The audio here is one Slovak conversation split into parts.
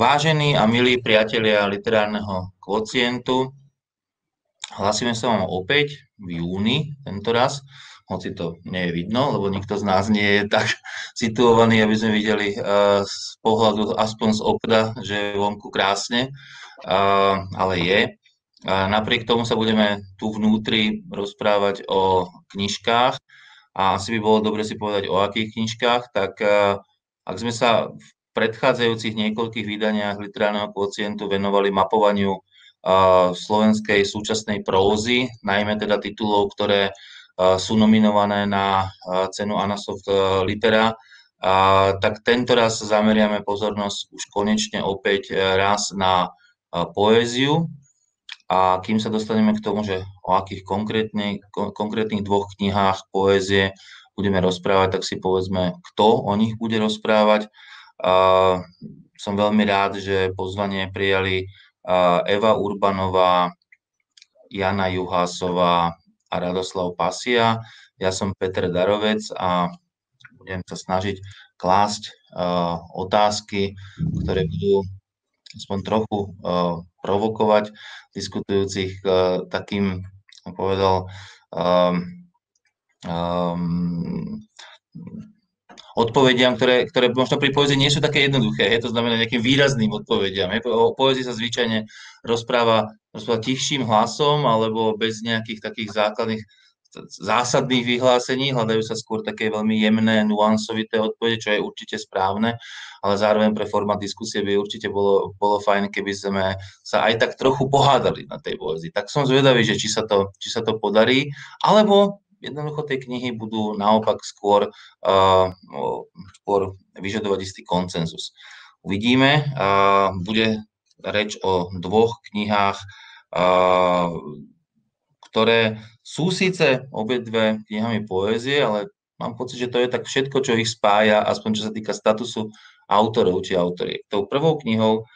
Vážení a milí priatelia literárneho kvocientu, hlasíme sa vám opäť v júni tento raz, hoci to nie je vidno, lebo nikto z nás nie je tak situovaný, aby sme videli uh, z pohľadu aspoň z okna, že je vonku krásne, uh, ale je. Uh, napriek tomu sa budeme tu vnútri rozprávať o knižkách a asi by bolo dobre si povedať o akých knižkách, tak uh, ak sme sa v predchádzajúcich niekoľkých vydaniach literárneho kvocientu venovali mapovaniu slovenskej súčasnej prózy, najmä teda titulov, ktoré sú nominované na cenu Anasoft Litera, tak tento raz zameriame pozornosť už konečne opäť raz na poéziu. A kým sa dostaneme k tomu, že o akých konkrétnych dvoch knihách poézie budeme rozprávať, tak si povedzme, kto o nich bude rozprávať. Som veľmi rád, že pozvanie prijali Eva Urbanová, Jana Juhásová a Radoslav Pasia. Ja som Peter Darovec a budem sa snažiť klásť otázky, ktoré budú aspoň trochu provokovať diskutujúcich takým, som povedal, odpovediam, ktoré, ktoré možno pri poezii nie sú také jednoduché, he, to znamená nejakým výrazným odpovediam. O poezii sa zvyčajne rozpráva, rozpráva tichším hlasom alebo bez nejakých takých základných zásadných vyhlásení, hľadajú sa skôr také veľmi jemné, nuansovité odpovede, čo je určite správne, ale zároveň pre format diskusie by určite bolo, bolo fajn, keby sme sa aj tak trochu pohádali na tej poezii. Tak som zvedavý, že či sa to, či sa to podarí, alebo jednoducho tie knihy budú naopak skôr, uh, skôr vyžadovať istý koncenzus. Uvidíme. Uh, bude reč o dvoch knihách, uh, ktoré sú síce obidve knihami poézie, ale mám pocit, že to je tak všetko, čo ich spája, aspoň čo sa týka statusu autorov či autoriek. Tou prvou knihou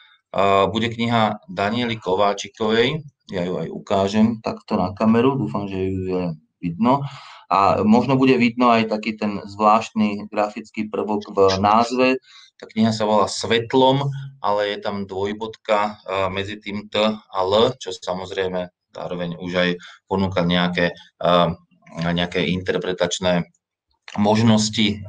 bude kniha Daniely Kováčikovej, ja ju aj ukážem takto na kameru, dúfam, že ju vidno. A možno bude vidno aj taký ten zvláštny grafický prvok v názve. Tá kniha sa volá Svetlom, ale je tam dvojbodka medzi tým T a L, čo samozrejme zároveň už aj ponúka nejaké, nejaké interpretačné možnosti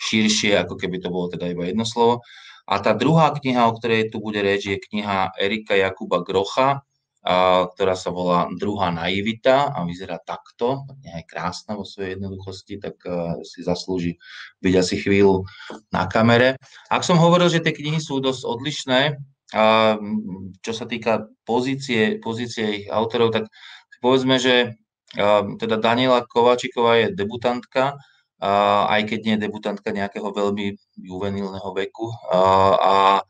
širšie, ako keby to bolo teda iba jedno slovo. A tá druhá kniha, o ktorej tu bude reč, je kniha Erika Jakuba Grocha, ktorá sa volá Druhá naivita a vyzerá takto, je krásna vo svojej jednoduchosti, tak e, si zaslúži byť asi chvíľu na kamere. Ak som hovoril, že tie knihy sú dosť odlišné, čo sa týka pozície, pozície ich autorov, tak povedzme, že teda Daniela Kovačiková je debutantka, aj keď nie je debutantka nejakého veľmi juvenilného veku, a,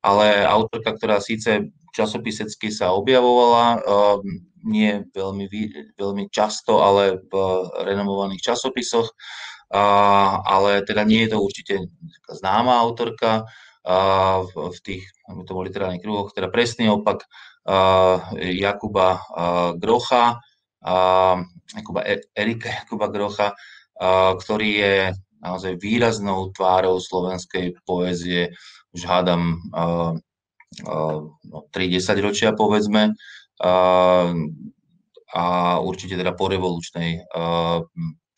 ale autorka, ktorá síce časopisecky sa objavovala, ehm, nie veľmi, veľmi často, ale v renomovaných časopisoch, ale teda nie je to určite známa autorka v tých to literárnych kruhoch, teda presný opak Jakuba Grocha, Jakuba, e, Erika Jakuba Grocha, ktorý je naozaj výraznou tvárou slovenskej poézie, už hádam no, 3-10 ročia, povedzme, a určite teda po revolučnej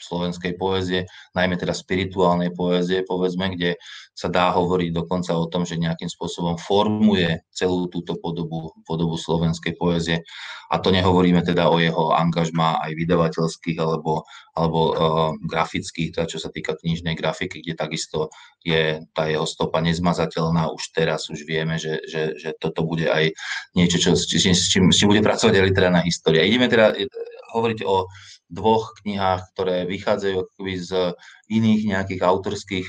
slovenskej poézie, najmä teda spirituálnej poézie, povedzme, kde sa dá hovoriť dokonca o tom, že nejakým spôsobom formuje celú túto podobu, podobu slovenskej poézie. A to nehovoríme teda o jeho angažmá aj vydavateľských alebo, alebo uh, grafických, teda čo sa týka knižnej grafiky, kde takisto je tá jeho stopa nezmazateľná. Už teraz už vieme, že, že, že toto bude aj niečo, čo, s, čím, s, čím, bude pracovať aj literárna história. Ideme teda eh, hovoriť o dvoch knihách, ktoré vychádzajú z iných nejakých autorských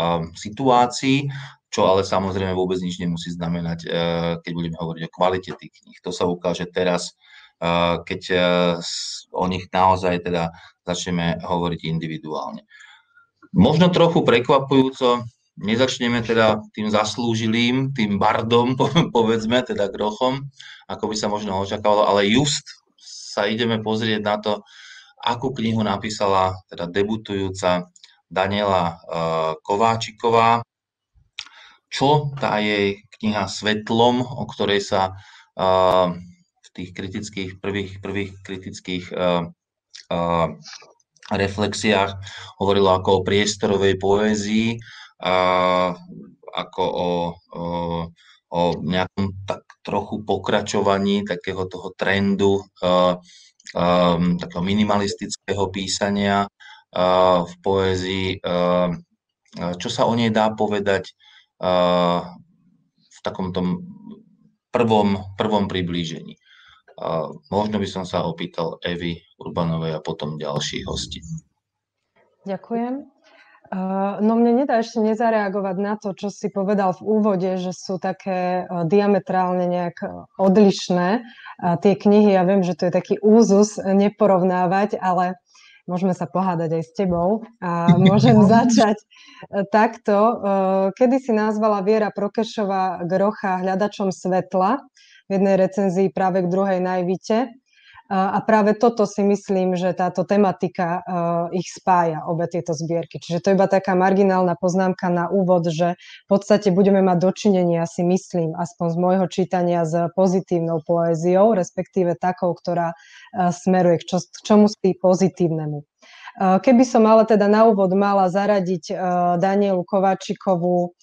um, situácií, čo ale samozrejme vôbec nič nemusí znamenať, uh, keď budeme hovoriť o kvalite tých kníh. To sa ukáže teraz, uh, keď uh, o nich naozaj teda začneme hovoriť individuálne. Možno trochu prekvapujúco, nezačneme teda tým zaslúžilým, tým bardom, povedzme, teda grochom, ako by sa možno očakávalo, ale just sa ideme pozrieť na to, akú knihu napísala teda debutujúca Daniela uh, Kováčiková, čo tá jej kniha Svetlom, o ktorej sa v tých kritických, prvých, prvých kritických reflexiách hovorilo ako o priestorovej poézii, ako o, o, o nejakom trochu pokračovaní takého toho trendu um, takého minimalistického písania uh, v poézii. Čo sa o nej dá povedať v takom tom prvom, prvom priblížení? Možno by som sa opýtal Evy Urbanovej a potom ďalších hostí. Ďakujem. No mne nedá ešte nezareagovať na to, čo si povedal v úvode, že sú také diametrálne nejak odlišné tie knihy. Ja viem, že to je taký úzus neporovnávať, ale môžeme sa pohádať aj s tebou. A môžem začať takto. Kedy si nazvala Viera Prokešová Grocha hľadačom svetla v jednej recenzii práve k druhej najvite. A práve toto si myslím, že táto tematika ich spája, obe tieto zbierky. Čiže to je iba taká marginálna poznámka na úvod, že v podstate budeme mať dočinenia, si myslím, aspoň z môjho čítania, s pozitívnou poéziou, respektíve takou, ktorá smeruje k, čo, k čomu si pozitívnemu. Keby som ale teda na úvod mala zaradiť Danielu Kováčikovú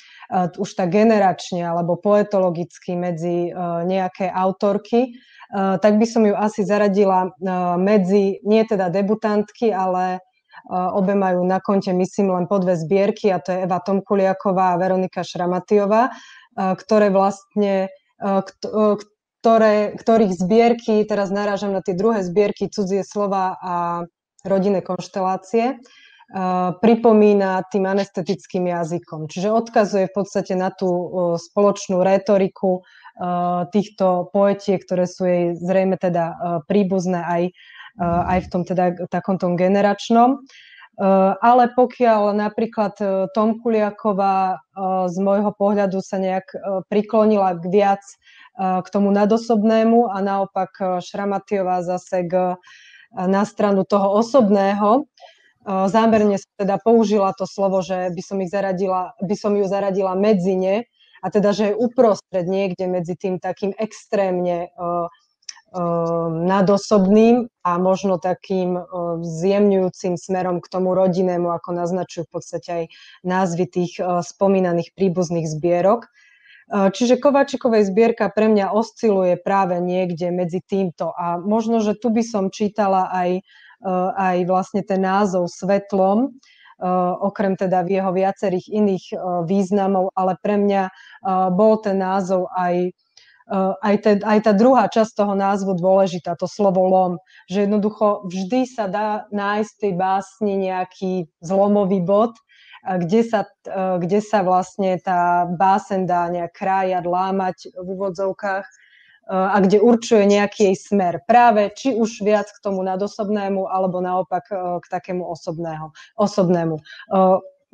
už tak generačne alebo poetologicky medzi nejaké autorky, tak by som ju asi zaradila eh, medzi, nie teda debutantky, ale eh, obe majú na konte, myslím, len po dve zbierky a to je Eva Tomkuliaková a Veronika Šramatiová, ktoré vlastne, ktoré, ktorých zbierky, teraz narážam na tie druhé zbierky Cudzie slova a rodinné konštelácie, pripomína tým anestetickým jazykom. Čiže odkazuje v podstate na tú spoločnú rétoriku Eh, týchto poetiek, ktoré sú jej zrejme teda eh, príbuzné aj, eh, aj v tom teda takom tom generačnom. Ale pokiaľ napríklad Tom Kuliaková z môjho pohľadu sa nejak priklonila k viac k tomu nadosobnému a naopak Šramatiová zase k, na stranu toho osobného, zámerne som teda použila to slovo, že by som, ich zaradila, by som ju zaradila medzi ne, a teda, že je uprostred niekde medzi tým takým extrémne uh, uh, nadosobným a možno takým uh, zjemňujúcim smerom k tomu rodinnému, ako naznačujú v podstate aj názvy tých spomínaných príbuzných zbierok. Čiže Kovačikovej zbierka pre mňa osciluje práve niekde medzi týmto a možno, že tu by som čítala aj, aj vlastne ten názov Svetlom, okrem teda v jeho viacerých iných významov, ale pre mňa bol ten názov aj aj, te, aj tá druhá časť toho názvu dôležitá, to slovo lom, že jednoducho vždy sa dá nájsť v tej básni nejaký zlomový bod, kde sa, kde sa vlastne tá básen dá nejak krájať, lámať v úvodzovkách a kde určuje nejaký jej smer. Práve či už viac k tomu nadosobnému, alebo naopak e, k takému osobného, osobnému. E,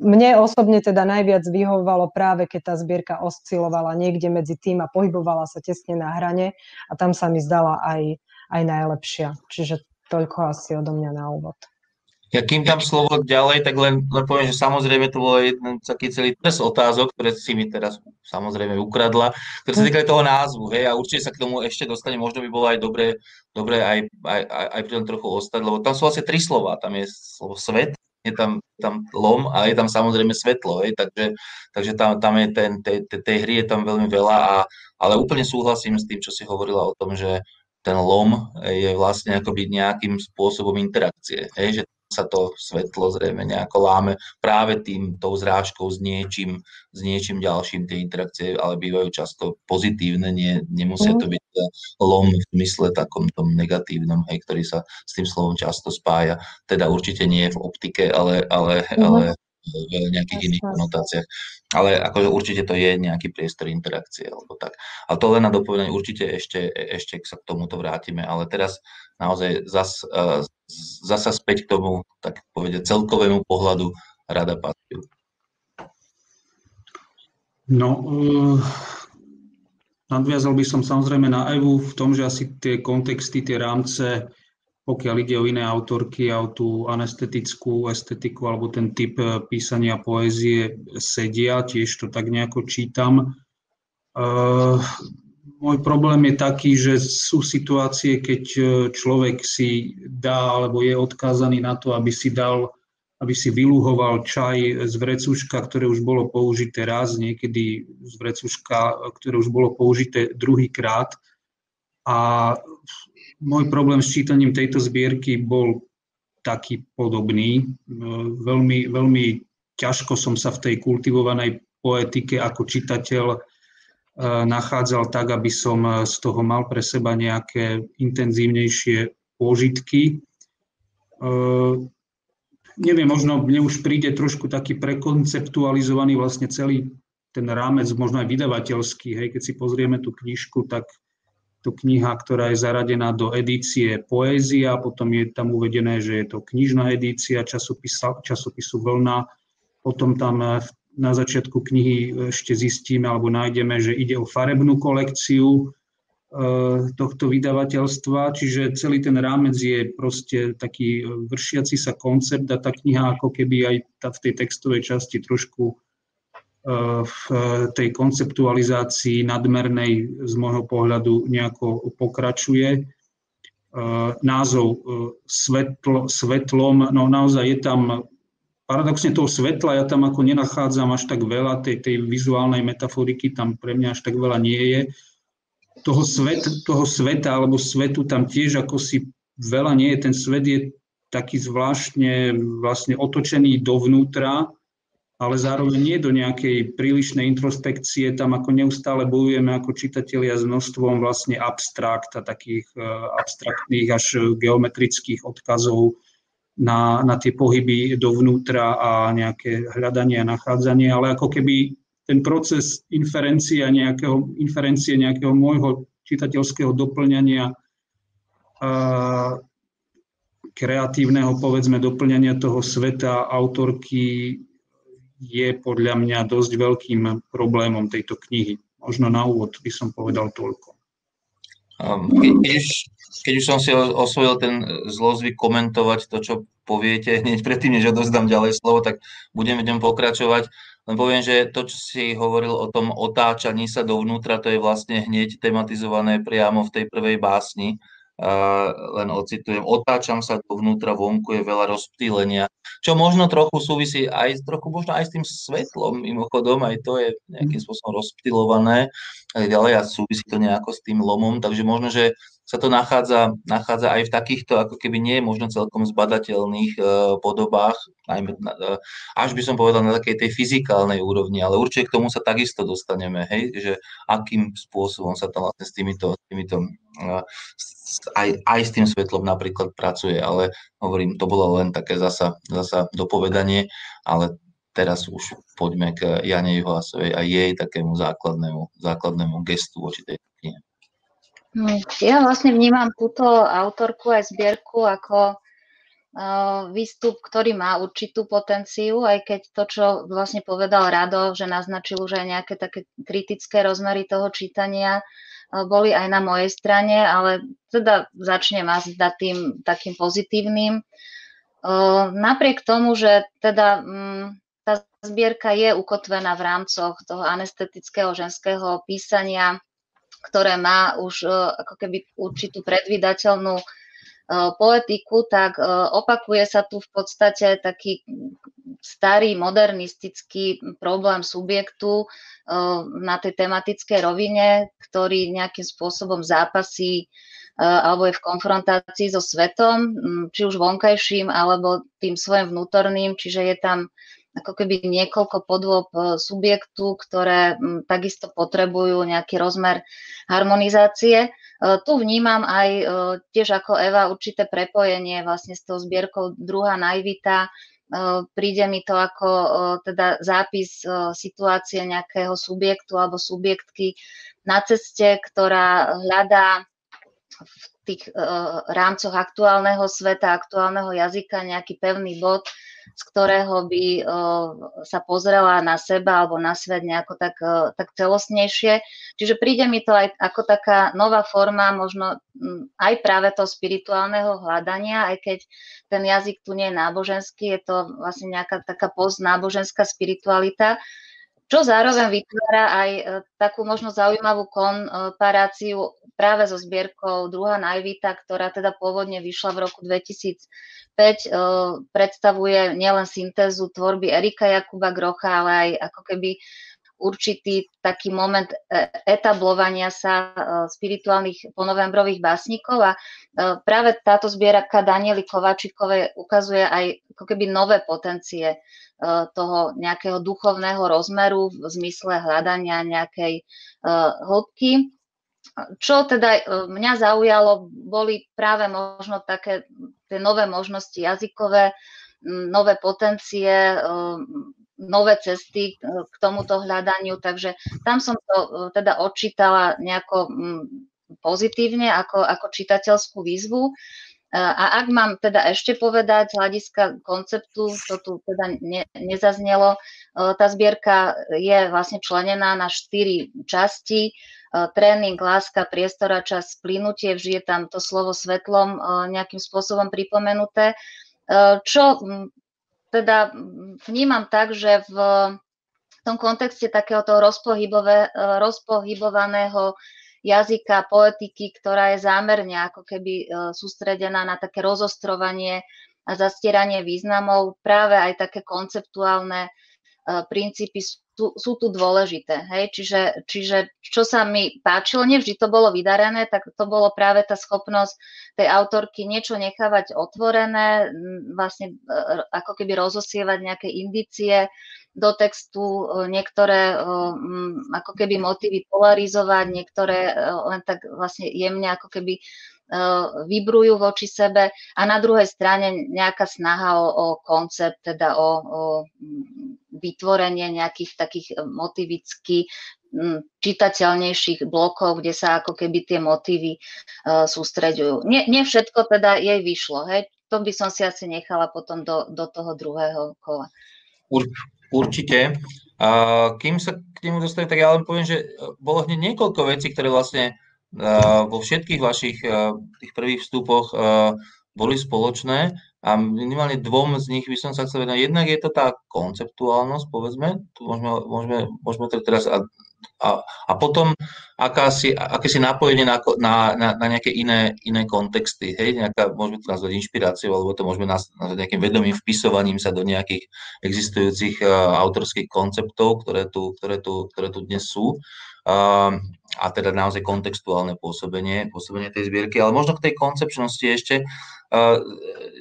mne osobne teda najviac vyhovovalo práve, keď tá zbierka oscilovala niekde medzi tým a pohybovala sa tesne na hrane a tam sa mi zdala aj, aj najlepšia. Čiže toľko asi odo mňa na úvod. Ja kým dám slovo ďalej, tak len, len poviem, že samozrejme to bolo jeden taký celý test otázok, ktoré si mi teraz samozrejme ukradla, ktoré sa týkali toho názvu, hej, a určite sa k tomu ešte dostane, možno by bolo aj dobre, dobre aj, aj, aj, aj pri tom trochu ostať, lebo tam sú vlastne tri slova, tam je slovo svet, je tam, tam lom a je tam samozrejme svetlo, hej, takže, takže tam, tam je ten, tej, tej, tej hry je tam veľmi veľa, a, ale úplne súhlasím s tým, čo si hovorila o tom, že ten lom je vlastne akoby nejakým spôsobom interakcie, hej, že sa to svetlo zrejme nejako láme práve tým, tou zrážkou s niečím, s niečím ďalším. Tie interakcie ale bývajú často pozitívne, nie, nemusia to mhm. byť lom v mysle takom tom negatívnom, hej, ktorý sa s tým slovom často spája. Teda určite nie v optike, ale, ale, mm ale v nejakých iných konotáciách. Ale akože určite to je nejaký priestor interakcie alebo tak. Ale to len na dopovedanie, určite ešte, ešte sa k tomuto vrátime, ale teraz naozaj zas, uh, zasa späť k tomu, tak povedať, celkovému pohľadu Rada Patriu. No, uh, nadviazal by som samozrejme na Evu v tom, že asi tie kontexty, tie rámce pokiaľ ide o iné autorky a o tú anestetickú estetiku alebo ten typ e, písania poézie sedia, tiež to tak nejako čítam. Môj problém je taký, že sú situácie, keď človek si dá alebo je odkázaný na to, aby si dal aby si vyluhoval čaj z vrecuška, ktoré už bolo použité raz, niekedy z vrecuška, ktoré už bolo použité druhýkrát. A môj problém s čítaním tejto zbierky bol taký podobný. Veľmi, veľmi ťažko som sa v tej kultivovanej poetike ako čitateľ e, nachádzal tak, aby som z toho mal pre seba nejaké intenzívnejšie pôžitky. E, neviem, možno mne už príde trošku taký prekonceptualizovaný vlastne celý ten rámec, možno aj vydavateľský. Hej, keď si pozrieme tú knižku, tak to kniha, ktorá je zaradená do edície Poézia, potom je tam uvedené, že je to knižná edícia časopisu Vlna, potom tam na začiatku knihy ešte zistíme alebo nájdeme, že ide o farebnú kolekciu, Eh, tohto vydavateľstva, čiže celý ten rámec je proste taký vršiaci sa koncept a tá kniha ako keby aj tá v tej textovej časti trošku eh, v tej konceptualizácii nadmernej z môjho pohľadu nejako pokračuje. Názov svetlo, svetlom, no naozaj je tam paradoxne toho svetla ja tam ako nenachádzam až tak veľa, tej, tej vizuálnej metaforiky tam pre mňa až tak veľa nie je. Toho, svet, toho sveta alebo svetu tam tiež ako si veľa nie je. Ten svet je taký zvláštne vlastne otočený dovnútra, ale zároveň nie do nejakej prílišnej introspekcie, tam ako neustále bojujeme ako čitatelia s množstvom vlastne abstrakt a takých uh, abstraktných až geometrických odkazov na, na tie pohyby dovnútra a nejaké hľadanie a nachádzanie, ale ako keby ten proces inferencie nejakého, inferencie nejakého môjho čitateľského doplňania kreatívneho, povedzme, doplňania toho sveta autorky je podľa mňa dosť veľkým problémom tejto knihy. Možno na úvod by som povedal toľko. Keď už, keď už som si osvojil ten zlozvyk komentovať to, čo poviete hneď predtým, než odozdám ďalej slovo, tak budem v ňom pokračovať. Len poviem, že to, čo si hovoril o tom otáčaní sa dovnútra, to je vlastne hneď tematizované priamo v tej prvej básni. Uh, len ocitujem, otáčam sa dovnútra, vonku je veľa rozptýlenia, čo možno trochu súvisí aj, trochu možno aj s tým svetlom, mimochodom, aj to je nejakým spôsobom rozptýlované, ale ďalej a súvisí to nejako s tým lomom, takže možno, že sa to nachádza, nachádza aj v takýchto, ako keby nie možno celkom zbadateľných uh, podobách, najmä, uh, až by som povedal na takej tej fyzikálnej úrovni, ale určite k tomu sa takisto dostaneme, hej, že akým spôsobom sa tam vlastne s týmito, týmito uh, aj, aj s tým svetlom napríklad pracuje, ale hovorím, to bolo len také zasa, zasa dopovedanie, ale teraz už poďme k Jane Juhásovej a jej takému základnému, základnému gestu voči tej knihe. Hm, ja vlastne vnímam túto autorku aj zbierku ako výstup, ktorý má určitú potenciu, aj keď to, čo vlastne povedal Rado, že naznačil už aj nejaké také kritické rozmery toho čítania, boli aj na mojej strane, ale teda začnem asi tým takým pozitívnym. Napriek tomu, že teda tá zbierka je ukotvená v rámcoch toho anestetického ženského písania, ktoré má už e, ako keby určitú predvydateľnú e, poetiku, tak e, opakuje sa tu v podstate taký starý modernistický problém subjektu na tej tematickej rovine, ktorý nejakým spôsobom zápasí alebo je v konfrontácii so svetom, či už vonkajším, alebo tým svojim vnútorným, čiže je tam ako keby niekoľko podôb e, subjektu, ktoré takisto potrebujú nejaký rozmer harmonizácie. E, tu vnímam aj e, tiež ako Eva určité prepojenie vlastne s tou zbierkou druhá naivita. Príde mi to ako teda zápis situácie nejakého subjektu alebo subjektky na ceste, ktorá hľadá v tých rámcoch aktuálneho sveta, aktuálneho jazyka nejaký pevný bod, z ktorého by sa pozrela na seba alebo na svet nejako tak, tak celostnejšie. Čiže príde mi to aj ako taká nová forma možno aj práve toho spirituálneho hľadania, aj keď ten jazyk tu nie je náboženský, je to vlastne nejaká taká postnáboženská spiritualita, čo zároveň vytvára aj takú možno zaujímavú komparáciu práve so zbierkou Druhá Najvita, ktorá teda pôvodne vyšla v roku 2005, predstavuje nielen syntézu tvorby Erika Jakuba Grocha, ale aj ako keby určitý taký moment e, etablovania sa e, spirituálnych ponovembrových básnikov a e, práve táto zbierka Daniely Kovačikovej ukazuje aj ako keby nové potencie toho nejakého duchovného rozmeru v zmysle hľadania nejakej hĺbky. Čo teda mňa zaujalo, boli práve možno také tie nové možnosti jazykové, nové potencie, nové cesty k tomuto hľadaniu, takže tam som to e, teda odčítala nejako pozitívne ako, ako čitateľskú výzvu. E, a ak mám teda ešte povedať z hľadiska konceptu, to tu teda ne, nezaznelo, e, tá zbierka je vlastne členená na štyri časti. Tréning, láska, priestor a čas, plynutie, vždy je tam to slovo svetlom nejakým spôsobom pripomenuté. Čo teda vnímam tak, že v tom kontexte takéhoto rozpohybovaného jazyka, poetiky, ktorá je zámerne ako keby e, sústredená na také rozostrovanie a zastieranie významov, práve aj také konceptuálne e, princípy sú, sú tu dôležité. Hej? Čiže, čiže čo sa mi páčilo, nevždy to bolo vydarené, tak to bolo práve tá schopnosť tej autorky niečo nechávať otvorené, vlastne e, ako keby rozosievať nejaké indície do textu, e, niektoré e, ako keby motívy polarizovať, niektoré len tak vlastne jemne ako keby vybrujú voči sebe a na druhej strane nejaká snaha o, o koncept, teda o, o vytvorenie nejakých takých motivicky čitateľnejších blokov, kde sa ako keby tie motívy uh, sústreďujú. Nie, nie všetko teda jej vyšlo, hej? To by som si asi nechala potom do, do toho druhého kola. Ur, určite. A kým sa k nemu dostane, tak ja len poviem, že bolo hneď niekoľko vecí, ktoré vlastne vo všetkých vašich tých prvých vstupoch boli spoločné a minimálne dvom z nich by som sa chcel vedať. Jednak je to tá konceptuálnosť, povedzme, tu môžeme, môžeme, môžeme to teraz a, a, a potom akási, akési napojenie na, na, na, na nejaké iné, iné kontexty, hej, nejaká, môžeme to nazvať inšpiráciou, alebo to môžeme nazvať nejakým vedomým vpisovaním sa do nejakých existujúcich uh, autorských konceptov, ktoré tu, ktoré tu, ktoré tu dnes sú. Uh, a teda naozaj kontextuálne pôsobenie, pôsobenie tej zbierky. Ale možno k tej koncepčnosti ešte,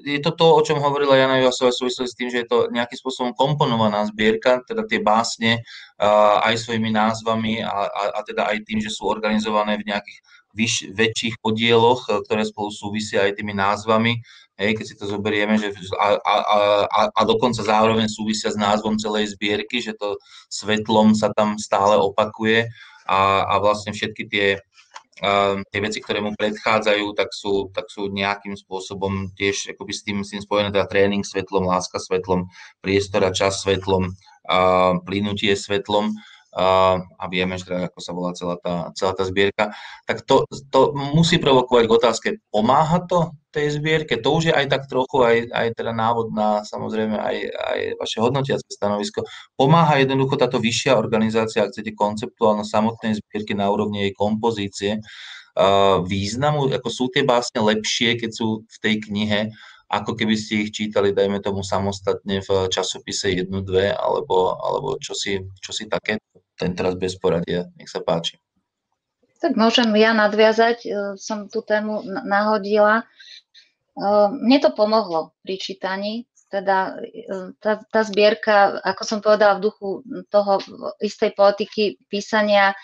je to to, o čom hovorila Jana Jovasová v súvislosti s tým, že je to nejakým spôsobom komponovaná zbierka, teda tie básne aj svojimi názvami a, a, a teda aj tým, že sú organizované v nejakých vyš, väčších podieloch, ktoré spolu súvisia aj tými názvami. Hej, keď si to zoberieme, že a, a, a, a dokonca zároveň súvisia s názvom celej zbierky, že to svetlom sa tam stále opakuje a, a vlastne všetky tie, tie veci, ktoré mu predchádzajú, tak sú, tak sú nejakým spôsobom tiež akoby s tým, s tým spojené, teda tréning svetlom, láska svetlom, priestor a čas svetlom, uh, plynutie svetlom a vieme, že ako sa volá celá tá, celá tá zbierka, tak to, to musí provokovať k otázke, pomáha to tej zbierke? To už je aj tak trochu, aj, aj teda návod na samozrejme aj, aj vaše hodnotiace stanovisko. Pomáha jednoducho táto vyššia organizácia, ak chcete, konceptuálno samotnej zbierky na úrovni jej kompozície, významu, ako sú tie básne lepšie, keď sú v tej knihe, ako keby ste ich čítali, dajme tomu samostatne v časopise 1, 2, alebo, alebo čo, si, čo si také, ten teraz bez poradia, nech sa páči. Tak môžem ja nadviazať, e, som tú tému nahodila. E, mne to pomohlo pri čítaní, teda e, tá, tá zbierka, ako som povedala, v duchu toho istej politiky písania,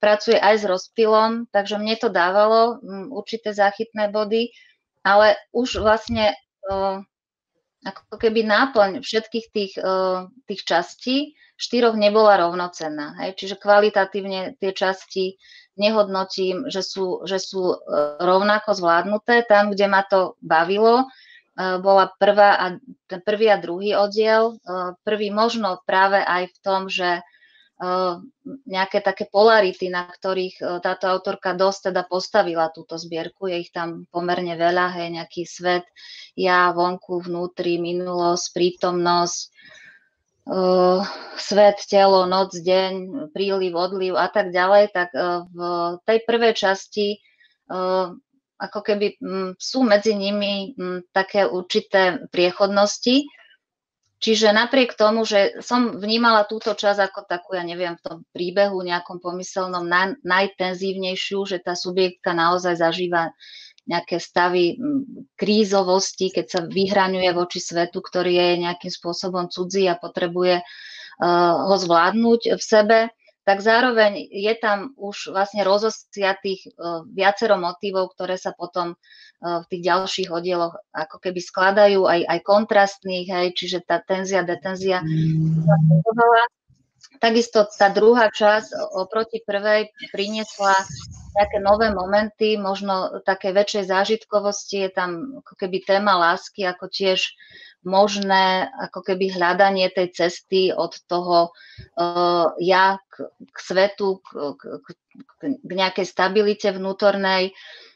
pracuje aj s rozpilom, takže mne to dávalo určité záchytné body ale už vlastne uh, ako keby náplň všetkých tých, uh, tých častí štyroch nebola rovnocenná. Hej? Čiže kvalitatívne tie časti nehodnotím, že sú, že sú uh, rovnako zvládnuté. Tam, kde ma to bavilo, bola prvá a, prvý a druhý oddiel. Prvý možno práve aj v tom, že nejaké také polarity, na ktorých e, táto autorka dosť teda postavila túto zbierku. Je ich tam pomerne veľa, hej, nejaký svet, ja, vonku, vnútri, minulosť, prítomnosť, uh, svet, telo, noc, deň, príliv, odliv a tak ďalej, tak v tej prvej časti ako keby m, sú medzi nimi m, také určité priechodnosti, Čiže napriek tomu, že som vnímala túto časť ako takú, ja neviem, v tom príbehu nejakom pomyselnom naj, najtenzívnejšiu, že tá subjektka naozaj zažíva nejaké stavy krízovosti, keď sa vyhraňuje voči svetu, ktorý je nejakým spôsobom cudzí a potrebuje uh, ho zvládnuť v sebe, tak zároveň je tam už vlastne rozosiatých uh, viacero motívov, ktoré sa potom v tých ďalších oddieloch ako keby skladajú aj, aj kontrastných, hej, čiže tá tenzia, detenzia. Takisto tá druhá časť oproti prvej priniesla nejaké nové momenty, možno také väčšej zážitkovosti, je tam ako keby téma lásky, ako tiež možné ako keby hľadanie tej cesty od toho uh, ja k, k svetu, k, k, k nejakej stabilite vnútornej. Uh,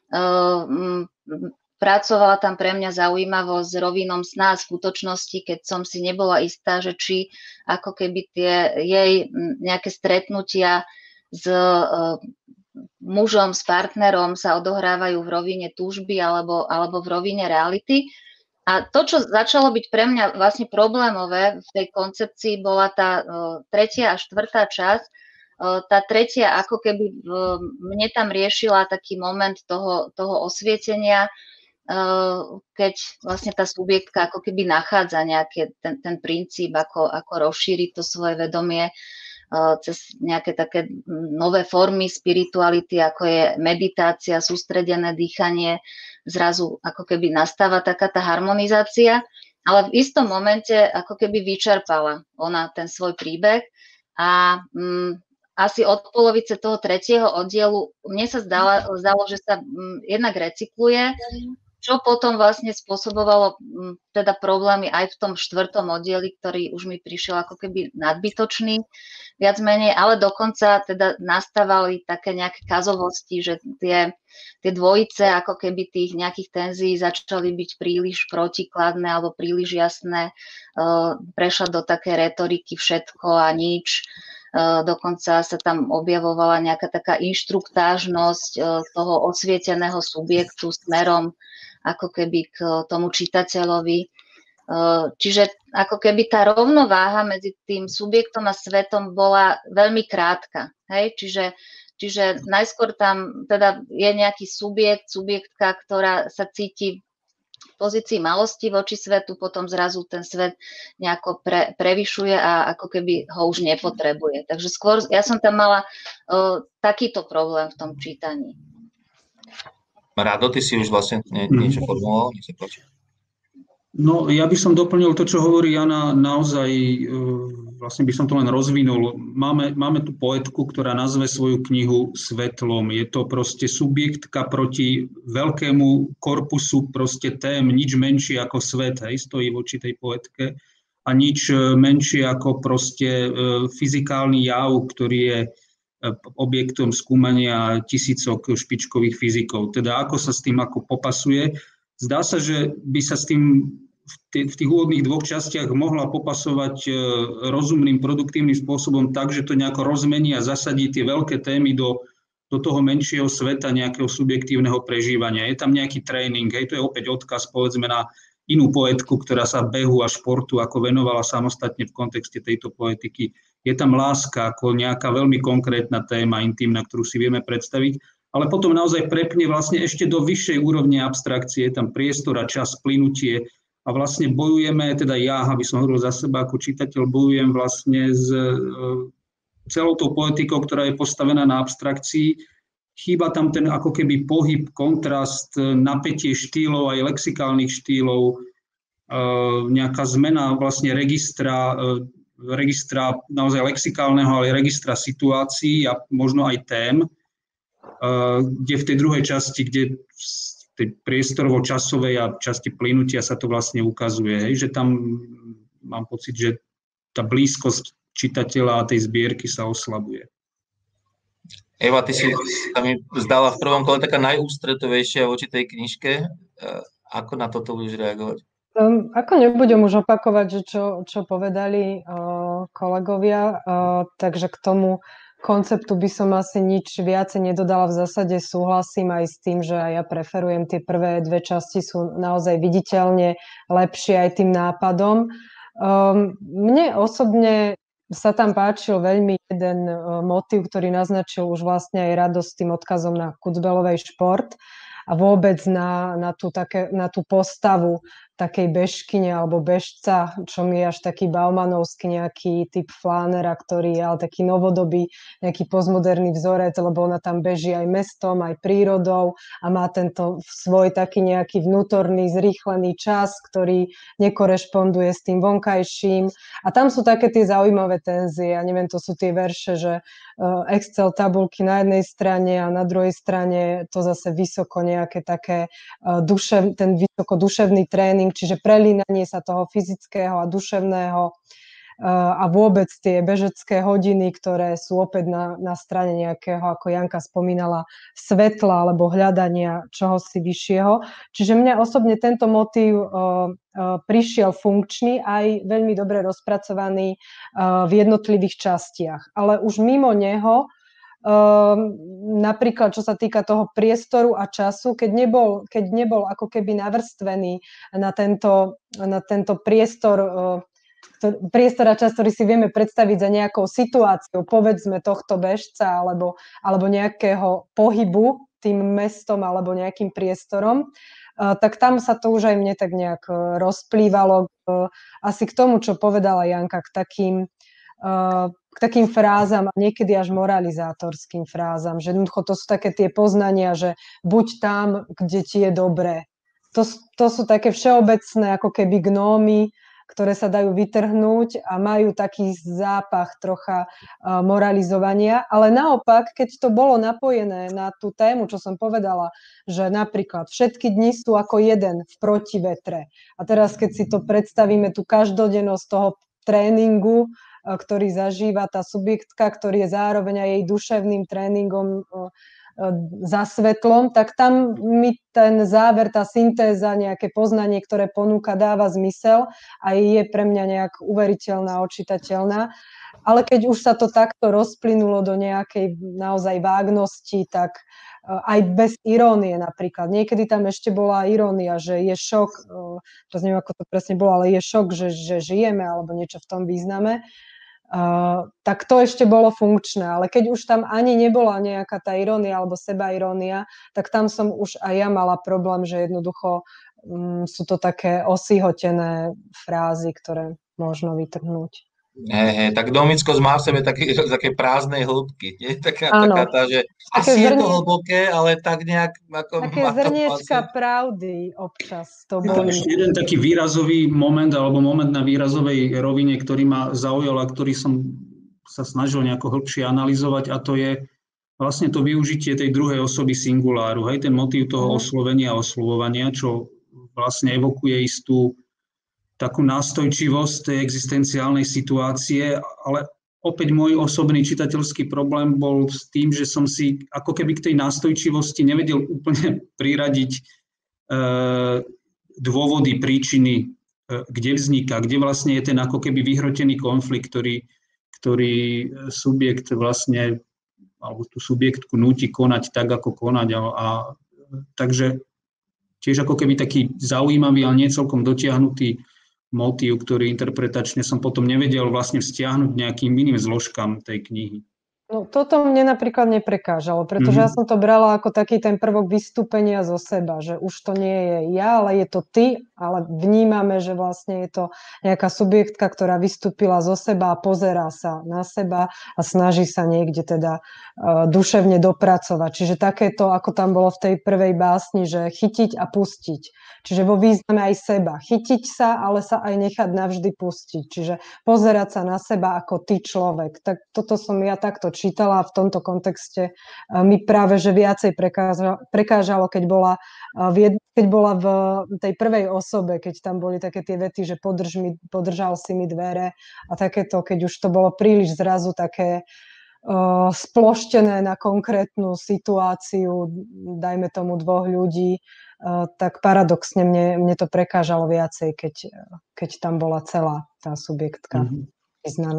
pracovala tam pre mňa zaujímavo s rovinom sná a skutočnosti, keď som si nebola istá, že či ako keby tie jej nejaké stretnutia s uh, mužom, s partnerom sa odohrávajú v rovine túžby alebo, alebo v rovine reality. A to, čo začalo byť pre mňa vlastne problémové v tej koncepcii, bola tá uh, tretia a štvrtá časť. Tá tretia ako keby mne tam riešila taký moment toho, toho osvietenia, keď vlastne tá subjektka ako keby nachádza nejaký ten, ten princíp, ako, ako rozšíriť to svoje vedomie cez nejaké také nové formy spirituality, ako je meditácia, sústredené dýchanie, zrazu ako keby nastáva taká tá harmonizácia, ale v istom momente ako keby vyčerpala ona ten svoj príbeh a mm, asi od polovice toho tretieho oddielu mne sa zdala, zdalo, že sa mm, jednak recykluje, čo potom vlastne spôsobovalo mm, teda problémy aj v tom štvrtom oddieli, ktorý už mi prišiel ako keby nadbytočný, viac menej, ale dokonca teda nastávali také nejaké kazovosti, že tie, tie dvojice ako keby tých nejakých tenzií začali byť príliš protikladné alebo príliš jasné, prešla do také retoriky všetko a nič, dokonca sa tam objavovala nejaká taká inštruktážnosť toho osvieteného subjektu smerom ako keby k tomu čitateľovi. Čiže ako keby tá rovnováha medzi tým subjektom a svetom bola veľmi krátka. Hej? Čiže, čiže najskôr tam teda je nejaký subjekt, subjektka, ktorá sa cíti pozícii malosti voči svetu, potom zrazu ten svet nejako pre, prevyšuje a ako keby ho už nepotrebuje. Takže skôr ja som tam mala uh, takýto problém v tom čítaní. Rado, ty si už vlastne nie, niečo formuloval, nech sa páči. No, ja by som doplnil to, čo hovorí Jana, naozaj, e, vlastne by som to len rozvinul. Máme, máme tu poetku, ktorá nazve svoju knihu Svetlom. Je to proste subjektka proti veľkému korpusu proste tém, nič menšie ako svet, hej, stojí voči tej poetke a nič e, menšie ako proste e, fyzikálny jav, ktorý je objektom skúmania tisícok špičkových fyzikov. Teda ako sa s tým ako popasuje. Zdá sa, že by sa s tým v tých úvodných dvoch častiach mohla popasovať e, rozumným, produktívnym spôsobom tak, že to nejako rozmení a zasadí tie veľké témy do, do toho menšieho sveta nejakého subjektívneho prežívania. Je tam nejaký tréning, hej, to je opäť odkaz povedzme na inú poetku, ktorá sa behu a športu ako venovala samostatne v kontexte tejto poetiky je tam láska ako nejaká veľmi konkrétna téma, intimná, ktorú si vieme predstaviť, ale potom naozaj prepne vlastne ešte do vyššej úrovne abstrakcie, je tam priestor a čas, plynutie a vlastne bojujeme, teda ja, aby som hovoril za seba ako čitateľ, bojujem vlastne s e, celou tou poetikou, ktorá je postavená na abstrakcii. Chýba tam ten ako keby pohyb, kontrast, napätie štýlov, aj lexikálnych štýlov, e, nejaká zmena vlastne registra, e, registra naozaj lexikálneho, ale registra situácií a možno aj tém, kde v tej druhej časti, kde tej priestorovo-časovej a časti plynutia sa to vlastne ukazuje, hej, že tam mám pocit, že tá blízkosť čitateľa a tej zbierky sa oslabuje. Eva, ty si sa mi zdala v prvom kole taká najústretovejšia voči tej knižke. Eh, ako na toto budeš reagovať? Um, ako nebudem už opakovať, že čo, čo povedali uh, kolegovia, uh, takže k tomu konceptu by som asi nič viacej nedodala. V zásade súhlasím aj s tým, že ja preferujem tie prvé dve časti, sú naozaj viditeľne lepšie aj tým nápadom. Um, mne osobne sa tam páčil veľmi jeden uh, motív, ktorý naznačil už vlastne aj radosť tým odkazom na Kucbelovej šport a vôbec na, na, tú, také, na tú postavu takej bežkyne alebo bežca, čo mi je až taký baumanovský nejaký typ flánera, ktorý je ale taký novodobý, nejaký postmoderný vzorec, lebo ona tam beží aj mestom, aj prírodou a má tento svoj taký nejaký vnútorný, zrýchlený čas, ktorý nekorešponduje s tým vonkajším. A tam sú také tie zaujímavé tenzie. Ja neviem, to sú tie verše, že eh, Excel tabulky na jednej strane a na druhej strane to zase vysoko nejaké také eh, dušev, ten vysoko duševný tréning tréning, čiže prelínanie sa toho fyzického a duševného eh, a vôbec tie bežecké hodiny, ktoré sú opäť na, na strane nejakého, ako Janka spomínala, svetla alebo hľadania čohosi vyššieho. Čiže mňa osobne tento motív uh, uh, prišiel funkčný, aj veľmi dobre rozpracovaný uh, v jednotlivých častiach. Ale už mimo neho napríklad čo sa týka toho priestoru a času, keď nebol, keď nebol ako keby navrstvený na tento, na tento priestor, uh, priestor a čas, ktorý si vieme predstaviť za nejakou situáciou, povedzme tohto bežca alebo, alebo nejakého pohybu tým mestom alebo nejakým priestorom, uh, tak tam sa to už aj mne tak nejak uh, rozplývalo asi k tomu, čo povedala Janka, k takým k takým frázam a niekedy až moralizátorským frázam, že jednoducho to sú také tie poznania, že buď tam, kde ti je dobré. To, to sú také všeobecné ako keby gnómy, ktoré sa dajú vytrhnúť a majú taký zápach trocha moralizovania. Ale naopak, keď to bolo napojené na tú tému, čo som povedala, že napríklad všetky dni sú ako jeden v protivetre. A teraz, keď si to predstavíme, tú každodennosť toho tréningu, ktorý zažíva tá subjektka, ktorý je zároveň aj jej duševným tréningom za svetlom, tak tam mi ten záver, tá syntéza, nejaké poznanie, ktoré ponúka, dáva zmysel a je pre mňa nejak uveriteľná, očitateľná. Ale keď už sa to takto rozplynulo do nejakej naozaj vágnosti, tak aj bez irónie napríklad. Niekedy tam ešte bola irónia, že je šok, teraz neviem, ako to presne bolo, ale je šok, že, že žijeme alebo niečo v tom význame tak to ešte bolo funkčné. Ale keď už tam ani nebola nejaká tá irónia alebo seba irónia, tak tam som už aj ja mala problém, že jednoducho um, sú to také osihotené frázy, ktoré možno vytrhnúť. Hej, hej, tak Domicko má v sebe také, také prázdnej hĺbky, nie? Taká, taká tá, že také asi zrnie... je to hlboké, ale tak nejak... Ako také zrniečka pocit. pravdy občas to boli. Ešte jeden taký výrazový moment, alebo moment na výrazovej rovine, ktorý ma zaujal a ktorý som sa snažil nejako hĺbšie analyzovať a to je vlastne to využitie tej druhej osoby singuláru, hej, ten motív toho mhm. oslovenia a oslovovania, čo vlastne evokuje istú takú nástojčivosť tej existenciálnej situácie, ale opäť môj osobný čitateľský problém bol s tým, že som si ako keby k tej nástojčivosti nevedel úplne priradiť e, dôvody, príčiny, e, kde vzniká, kde vlastne je ten ako keby vyhrotený konflikt, ktorý, ktorý subjekt vlastne, alebo tú subjektku núti konať tak, ako konať. A, a, takže tiež ako keby taký zaujímavý, ale nie celkom dotiahnutý motív, ktorý interpretačne som potom nevedel vlastne vzťahnuť nejakým iným zložkám tej knihy. No, toto mne napríklad neprekážalo, pretože mm-hmm. ja som to brala ako taký ten prvok vystúpenia zo seba, že už to nie je ja, ale je to ty, ale vnímame, že vlastne je to nejaká subjektka, ktorá vystúpila zo seba a pozerá sa na seba a snaží sa niekde teda uh, duševne dopracovať. Čiže takéto, ako tam bolo v tej prvej básni, že chytiť a pustiť. Čiže vo význame aj seba. Chytiť sa, ale sa aj nechať navždy pustiť. Čiže pozerať sa na seba ako ty človek. Tak toto som ja takto čítala v tomto kontexte mi práve, že viacej prekážalo, keď, bola v, keď bola v tej prvej osobe, keď tam boli také tie vety, že podrž mi, podržal si mi dvere a takéto, keď už to bolo príliš zrazu také sploštené na konkrétnu situáciu, dajme tomu dvoch ľudí, tak paradoxne mne, mne to prekážalo viacej, keď, keď tam bola celá tá subjektka. Mm-hmm.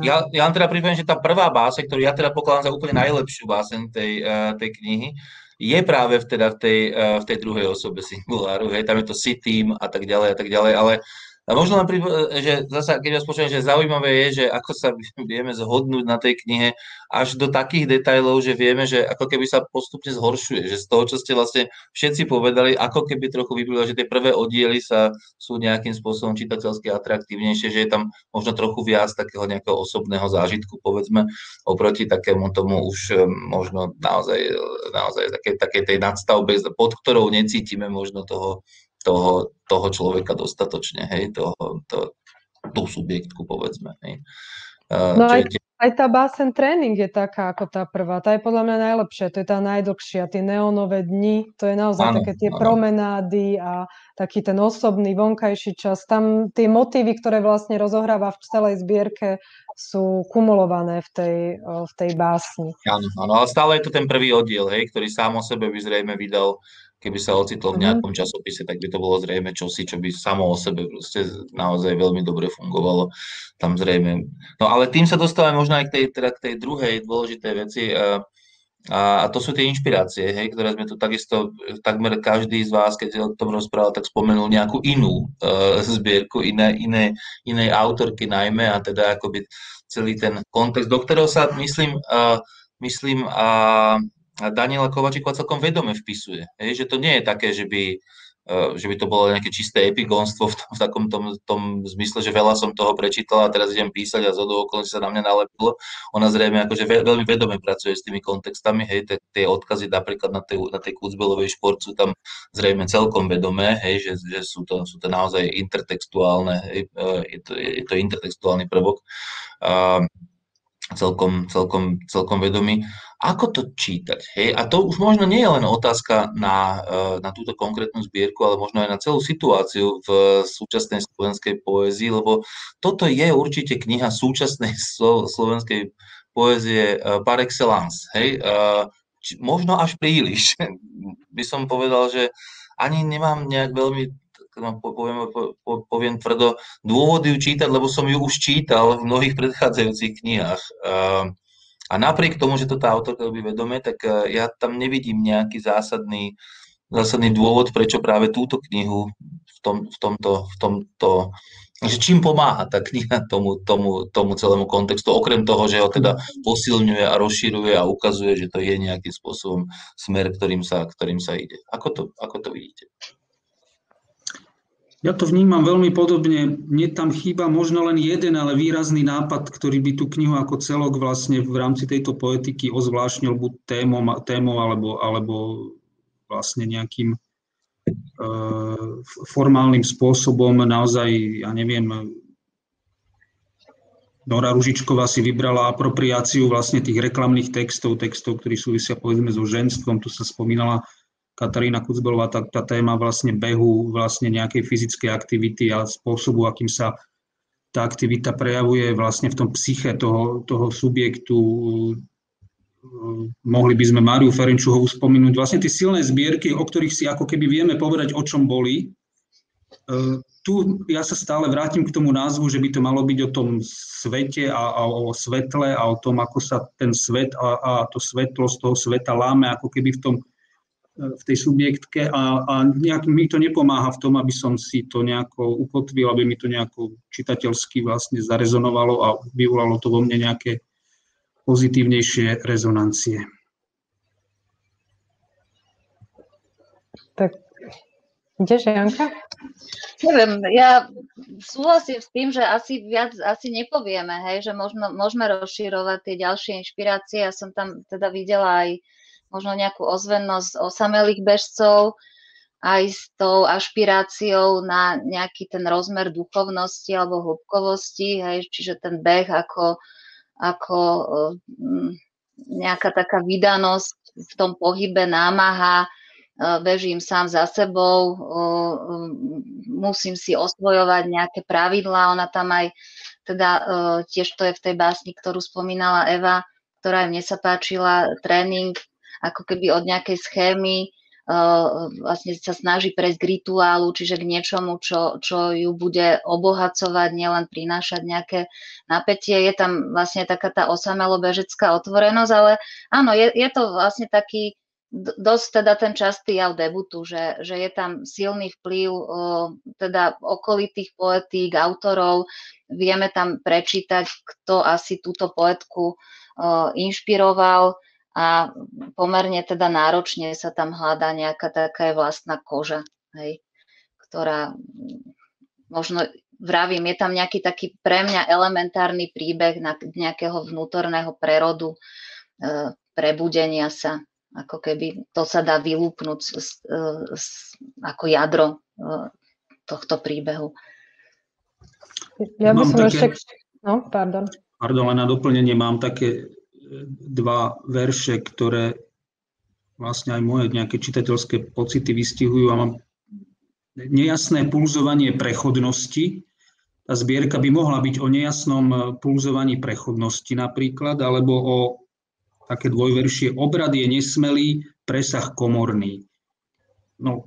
Ja, ja vám teda pripomínam, že tá prvá báse, ktorú ja teda pokladám za úplne najlepšiu básen tej, tej knihy, je práve v, teda v, tej, v tej druhej osobe singuláru. Hej, tam je to si tým a tak ďalej a tak ďalej, ale a možno len, že zase, keď vás počujem, že zaujímavé je, že ako sa vieme zhodnúť na tej knihe až do takých detajlov, že vieme, že ako keby sa postupne zhoršuje, že z toho, čo ste vlastne všetci povedali, ako keby trochu vyplýva, že tie prvé oddiely sa sú nejakým spôsobom čitateľsky atraktívnejšie, že je tam možno trochu viac takého nejakého osobného zážitku, povedzme, oproti takému tomu už možno naozaj, naozaj také, také tej nadstavbe, pod ktorou necítime možno toho toho, toho človeka dostatočne, hej, toho, to, tú subjektku, povedzme. Hej. No aj, je... aj tá básen tréning je taká ako tá prvá, tá je podľa mňa najlepšia, to je tá najdlhšia, tie neonové dni, to je naozaj ano, také tie ano. promenády a taký ten osobný vonkajší čas, tam tie motívy, ktoré vlastne rozohráva v celej zbierke, sú kumulované v tej, v tej básni. Áno, áno, ale stále je to ten prvý oddiel, hej, ktorý sám o sebe by zrejme vydal keby sa ocitol v mhm. nejakom časopise, tak by to bolo zrejme čosi, čo by samo o sebe proste naozaj veľmi dobre fungovalo. Tam zrejme. No ale tým sa dostávame možno aj k tej, teda k tej druhej dôležitej veci. A, a, a to sú tie inšpirácie, hej, ktoré sme tu takisto, takmer každý z vás, keď o tom rozprával, tak spomenul nejakú inú uh, zbierku, iné, iné, inej autorky najmä a teda akoby celý ten kontext, do ktorého sa myslím, uh, myslím uh, Daniela Kovačíková celkom vedome vpisuje. Hej, že to nie je také, že by, e, že by to bolo nejaké čisté epigonstvo v, tom, v takom tom, tom zmysle, že veľa som toho prečítala a teraz idem písať a z okolností sa na mňa nalepilo. Ona zrejme akože veľmi vedome pracuje s tými kontextami, hej, tie, tie odkazy napríklad na tej, na tej Kucbelovej šport sú tam zrejme celkom vedomé, hej, že, že sú, to, sú to naozaj intertextuálne, hej, e, je, to, je to intertextuálny prvok. Uh, celkom, celkom, celkom vedomý. Ako to čítať? Hej? A to už možno nie je len otázka na, eh, na túto konkrétnu zbierku, ale možno aj na celú situáciu v súčasnej slovenskej poézii, lebo toto je určite kniha súčasnej slovenskej poézie eh, par excellence. Hej? Eh, možno až príliš. By som povedal, že ani nemám nejak veľmi no, poviem, poviem tvrdo, dôvody ju čítať, lebo som ju už čítal v mnohých predchádzajúcich knihách. A napriek tomu, že to tá autorka robí vedome, tak e, ja tam nevidím nejaký zásadný, zásadný dôvod, prečo práve túto knihu v, tom, v tomto, v tomto že čím pomáha tá kniha tomu, tomu, tomu celému kontextu, okrem toho, že ho teda posilňuje a rozširuje a ukazuje, že to je nejakým spôsobom smer, ktorým sa, ktorým sa ide. Ako to, ako to vidíte? Ja to vnímam veľmi podobne. Mne tam chýba možno len jeden, ale výrazný nápad, ktorý by tú knihu ako celok vlastne v rámci tejto poetiky ozvláštnil buď témom, témom alebo, alebo vlastne nejakým e, formálnym spôsobom. Naozaj, ja neviem, Nora Ružičková si vybrala apropriáciu vlastne tých reklamných textov, textov, ktorí súvisia povedzme so ženstvom. Tu sa spomínala Katarína Kucbelová, tá, tá téma vlastne behu, vlastne nejakej fyzickej aktivity a spôsobu, akým sa tá aktivita prejavuje vlastne v tom psyche toho, toho subjektu. Mohli by sme Máriu Ferenčuhovú spomenúť. Vlastne tie silné zbierky, o ktorých si ako keby vieme povedať, o čom boli. E, tu ja sa stále vrátim k tomu názvu, že by to malo byť o tom svete a, a o svetle a o tom, ako sa ten svet a, a to svetlo z toho sveta láme ako keby v tom v tej subjektke a, a nejak mi to nepomáha v tom, aby som si to nejako ukotvil, aby mi to nejako čitateľsky vlastne zarezonovalo a vyvolalo to vo mne nejaké pozitívnejšie rezonancie. Tak ideš, Janka? Neviem, ja súhlasím s tým, že asi viac asi nepovieme, hej, že môžeme, môžeme rozširovať tie ďalšie inšpirácie. Ja som tam teda videla aj možno nejakú ozvennosť osamelých bežcov, aj s tou ašpiráciou na nejaký ten rozmer duchovnosti alebo hĺbkovosti, hej, čiže ten beh ako, ako um, nejaká taká vydanosť v tom pohybe, námaha, uh, bežím sám za sebou, uh, musím si osvojovať nejaké pravidlá, ona tam aj, teda tiež to je v tej básni, ktorú spomínala Eva, ktorá mne sa páčila, tréning ako keby od nejakej schémy, vlastne sa snaží prejsť k rituálu, čiže k niečomu, čo, čo ju bude obohacovať, nielen prinášať nejaké napätie. Je tam vlastne taká tá osamelo bežecká otvorenosť, ale áno, je, je to vlastne taký dosť teda ten častý jav debutu, že, že je tam silný vplyv o, teda okolitých poetík, autorov. Vieme tam prečítať, kto asi túto poetku o, inšpiroval a pomerne teda náročne sa tam hľadá nejaká taká vlastná koža, hej, ktorá možno vravím, je tam nejaký taký pre mňa elementárny príbeh na nejakého vnútorného prerodu, e, prebudenia sa, ako keby to sa dá vylúpnúť z, z, z, ako jadro e, tohto príbehu. Ja by som také, ešte... No, pardon. Pardon, len na doplnenie mám také dva verše, ktoré vlastne aj moje nejaké čitateľské pocity vystihujú a mám nejasné pulzovanie prechodnosti. Tá zbierka by mohla byť o nejasnom pulzovaní prechodnosti napríklad, alebo o také dvojveršie obrad je nesmelý, presah komorný. No,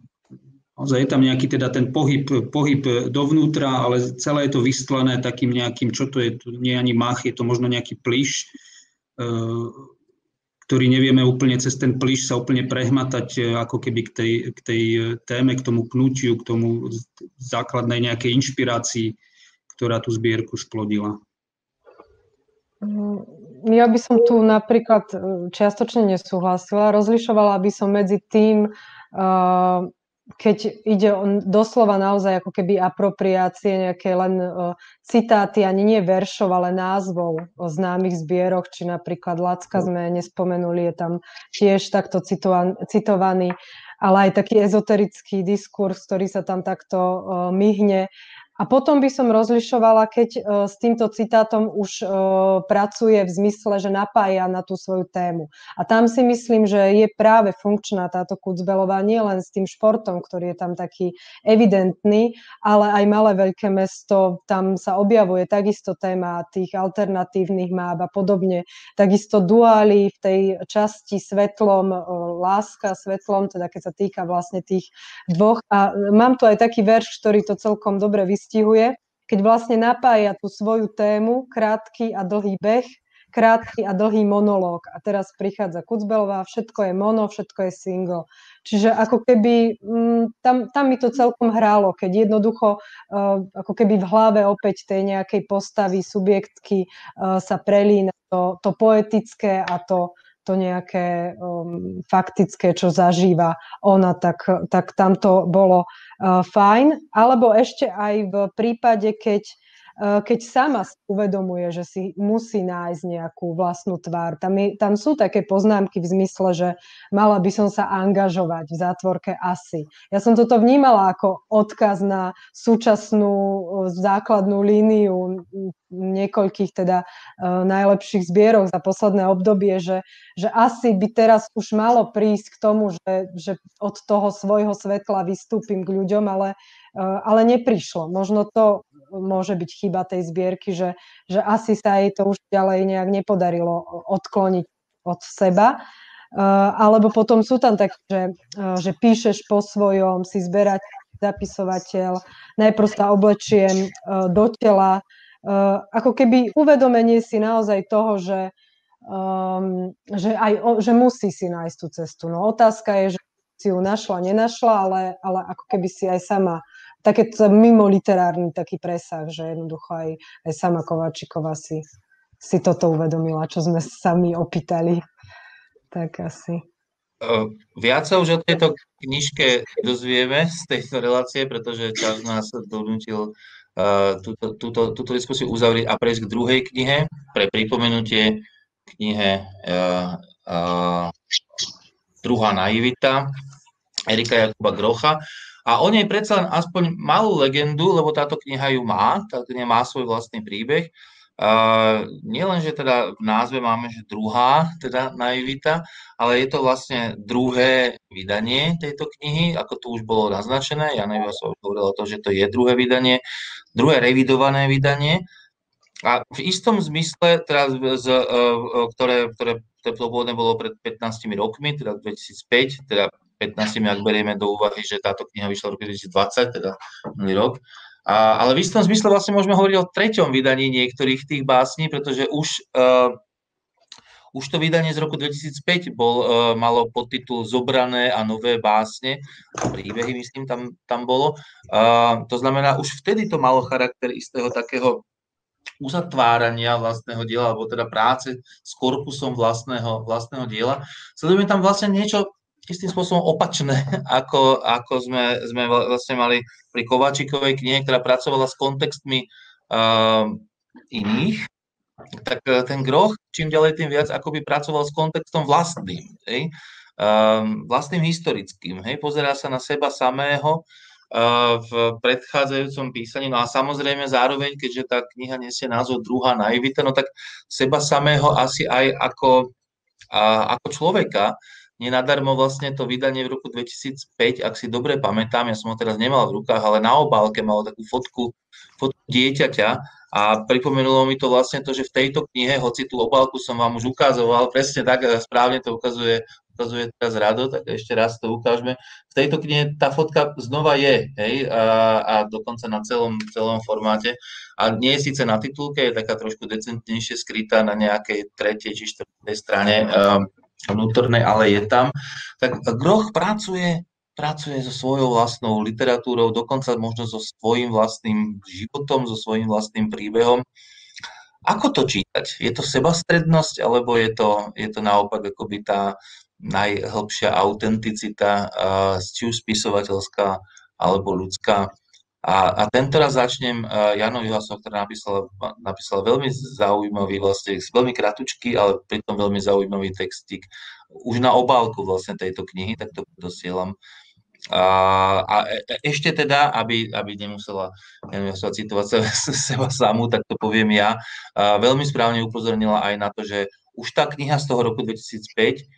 je tam nejaký teda ten pohyb, pohyb dovnútra, ale celé je to vystlené takým nejakým, čo to je, to nie je ani mach, je to možno nejaký plyš, ktorý nevieme úplne cez ten plíš sa úplne prehmatať e, ako keby k tej, k tej e, téme, k tomu pnutiu, k tomu základnej nejakej inšpirácii, ktorá tú zbierku splodila. Mm, ja by som tu napríklad e, čiastočne nesúhlasila. Rozlišovala by som medzi tým, keď ide o doslova naozaj ako keby apropriácie, nejaké len uh, citáty, ani nie veršov, ale názvov o známych zbierok, či napríklad Lacka sme nespomenuli, je tam tiež takto citovan, citovaný, ale aj taký ezoterický diskurs, ktorý sa tam takto uh, myhne a potom by som rozlišovala, keď uh, s týmto citátom už uh, pracuje v zmysle, že napája na tú svoju tému. A tam si myslím, že je práve funkčná táto Kucbelová nielen s tým športom, ktorý je tam taký evidentný, ale aj malé veľké mesto, tam sa objavuje takisto téma tých alternatívnych máp a podobne. Takisto duály v tej časti svetlom, uh, láska svetlom, teda keď sa týka vlastne tých dvoch. A mám tu aj taký verš, ktorý to celkom dobre vysvetlí vystihuje, keď vlastne napája tú svoju tému, krátky a dlhý beh, krátky a dlhý monológ. A teraz prichádza Kucbelová, všetko je mono, všetko je single. Čiže ako keby, mm, tam, tam mi to celkom hrálo, keď jednoducho uh, ako keby v hlave opäť tej nejakej postavy, subjektky uh, sa prelína to, to poetické a to, to nejaké um, faktické, čo zažíva ona, tak, tak tam to bolo uh, fajn. Alebo ešte aj v prípade, keď keď sama uvedomuje, že si musí nájsť nejakú vlastnú tvár. Tam, je, tam sú také poznámky v zmysle, že mala by som sa angažovať v zátvorke asi. Ja som toto vnímala ako odkaz na súčasnú eh, základnú líniu niekoľkých teda uh, najlepších zbierok za posledné obdobie, že, že asi by teraz už malo prísť k tomu, že, že od toho svojho svetla vystúpim k ľuďom, ale, ale neprišlo. Možno to môže byť chyba tej zbierky, že, že asi sa jej to už ďalej nejak nepodarilo odkloniť od seba. Uh, alebo potom sú tam také, že, uh, že píšeš po svojom, si zberať zapisovateľ, najprv sa oblečiem uh, do tela, ako keby uvedomenie si naozaj toho, že, um, že, aj, že musí si nájsť tú cestu. No otázka je, že si ju našla, nenašla, ale, ale ako keby si aj sama také mimo literárny taký presah, že jednoducho aj, aj sama Kováčiková si, si toto uvedomila, čo sme sami opýtali. Tak asi. Viac sa už o tejto knižke dozvieme z tejto relácie, pretože čas nás donútil túto, túto, túto diskusiu uzavrieť a prejsť k druhej knihe pre pripomenutie knihe uh, uh, Druhá naivita Erika Jakuba Grocha. A o nej predsa len aspoň malú legendu, lebo táto kniha ju má, táto kniha má svoj vlastný príbeh. Uh, nielen, že teda v názve máme, že druhá, teda naivita, ale je to vlastne druhé vydanie tejto knihy, ako tu už bolo naznačené. Ja neviem, som hovoril o to, že to je druhé vydanie, druhé revidované vydanie. a v istom zmysle, teraz z, ktoré, ktoré to pôvodne bolo pred 15 rokmi, teda 2005, teda 15, ak berieme do úvahy, že táto kniha vyšla v roku 2020, teda minulý rok. A, ale v istom zmysle vlastne môžeme hovoriť o treťom vydaní niektorých tých básní, pretože už uh, už to vydanie z roku 2005 bol, uh, malo podtitul Zobrané a nové básne a príbehy, myslím, tam, tam bolo. Uh, to znamená, už vtedy to malo charakter istého takého uzatvárania vlastného diela, alebo teda práce s korpusom vlastného, vlastného diela. Sledujeme tam vlastne niečo istým spôsobom opačné, ako, ako sme, sme vlastne mali pri Kováčikovej knihe, ktorá pracovala s kontextmi uh, iných, tak e, ten groch, čím ďalej, tým viac akoby pracoval s kontextom vlastným, hej? Um, vlastným historickým. Hej? Pozerá sa na seba samého uh, v predchádzajúcom písaní. No a samozrejme zároveň, keďže tá kniha nesie názov Druhá naivita, no tak seba samého asi aj ako, uh, ako človeka, Nenadarmo vlastne to vydanie v roku 2005, ak si dobre pamätám, ja som ho teraz nemal v rukách, ale na obálke malo takú fotku, fotku dieťaťa a pripomenulo mi to vlastne to, že v tejto knihe, hoci tú obálku som vám už ukazoval, presne tak, správne to ukazuje, ukazuje teraz Rado, tak ešte raz to ukážeme. V tejto knihe tá fotka znova je, hej, a, a dokonca na celom, celom formáte. A nie je síce na titulke, je taká trošku decentnejšie skrytá na nejakej tretej či štvrtej strane. Um, vnútornej, ale je tam, tak Groch pracuje, pracuje so svojou vlastnou literatúrou, dokonca možno so svojím vlastným životom, so svojím vlastným príbehom. Ako to čítať? Je to sebastrednosť, alebo je to, je to naopak akoby tá najhlbšia autenticita, či už spisovateľská alebo ľudská? A, a tento raz začnem Janou Juhasov, ktorá napísala, napísala veľmi zaujímavý, vlastne veľmi kratučký, ale pritom veľmi zaujímavý textík už na obálku vlastne tejto knihy, tak to dosielam. A, a e, e, ešte teda, aby, aby nemusela, nemusela citovať seba, seba samú, tak to poviem ja, a veľmi správne upozornila aj na to, že už tá kniha z toho roku 2005 a, no,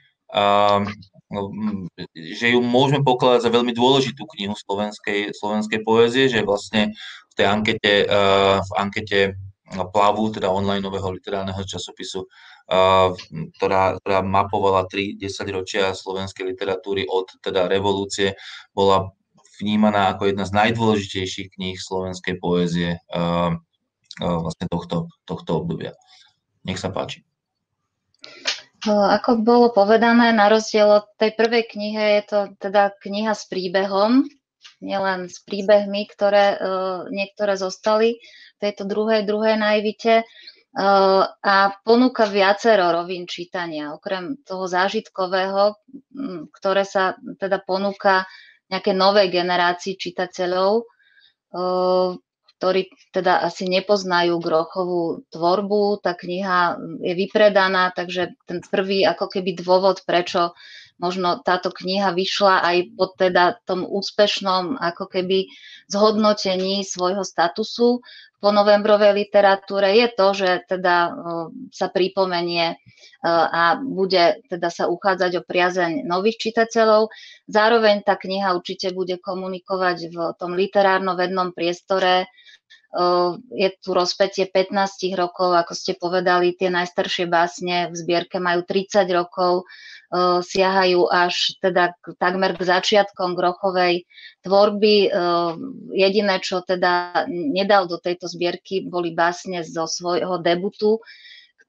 že ju môžeme pokladať za veľmi dôležitú knihu slovenskej, slovenskej poézie, že vlastne v tej ankete, v ankete Plavu, teda online nového literárneho časopisu, ktorá, ktorá mapovala 3 ročia slovenskej literatúry od teda revolúcie, bola vnímaná ako jedna z najdôležitejších kníh slovenskej poézie vlastne tohto, tohto obdobia. Nech sa páči. Ako bolo povedané, na rozdiel od tej prvej knihe je to teda kniha s príbehom, nielen s príbehmi, ktoré uh, niektoré zostali v tejto druhej, druhej najvite uh, a ponúka viacero rovín čítania. Okrem toho zážitkového, ktoré sa teda ponúka nejaké novej generácii čitateľov, uh, ktorí teda asi nepoznajú Grochovú tvorbu. Tá kniha je vypredaná, takže ten prvý ako keby dôvod, prečo možno táto kniha vyšla aj po teda tom úspešnom ako keby zhodnotení svojho statusu po novembrovej literatúre je to, že teda sa pripomenie a bude teda sa uchádzať o priazeň nových čitateľov. Zároveň tá kniha určite bude komunikovať v tom literárno-vednom priestore je tu rozpetie 15 rokov, ako ste povedali, tie najstaršie básne v zbierke majú 30 rokov, siahajú až teda takmer k začiatkom Grochovej tvorby. Jediné, čo teda nedal do tejto zbierky, boli básne zo svojho debutu,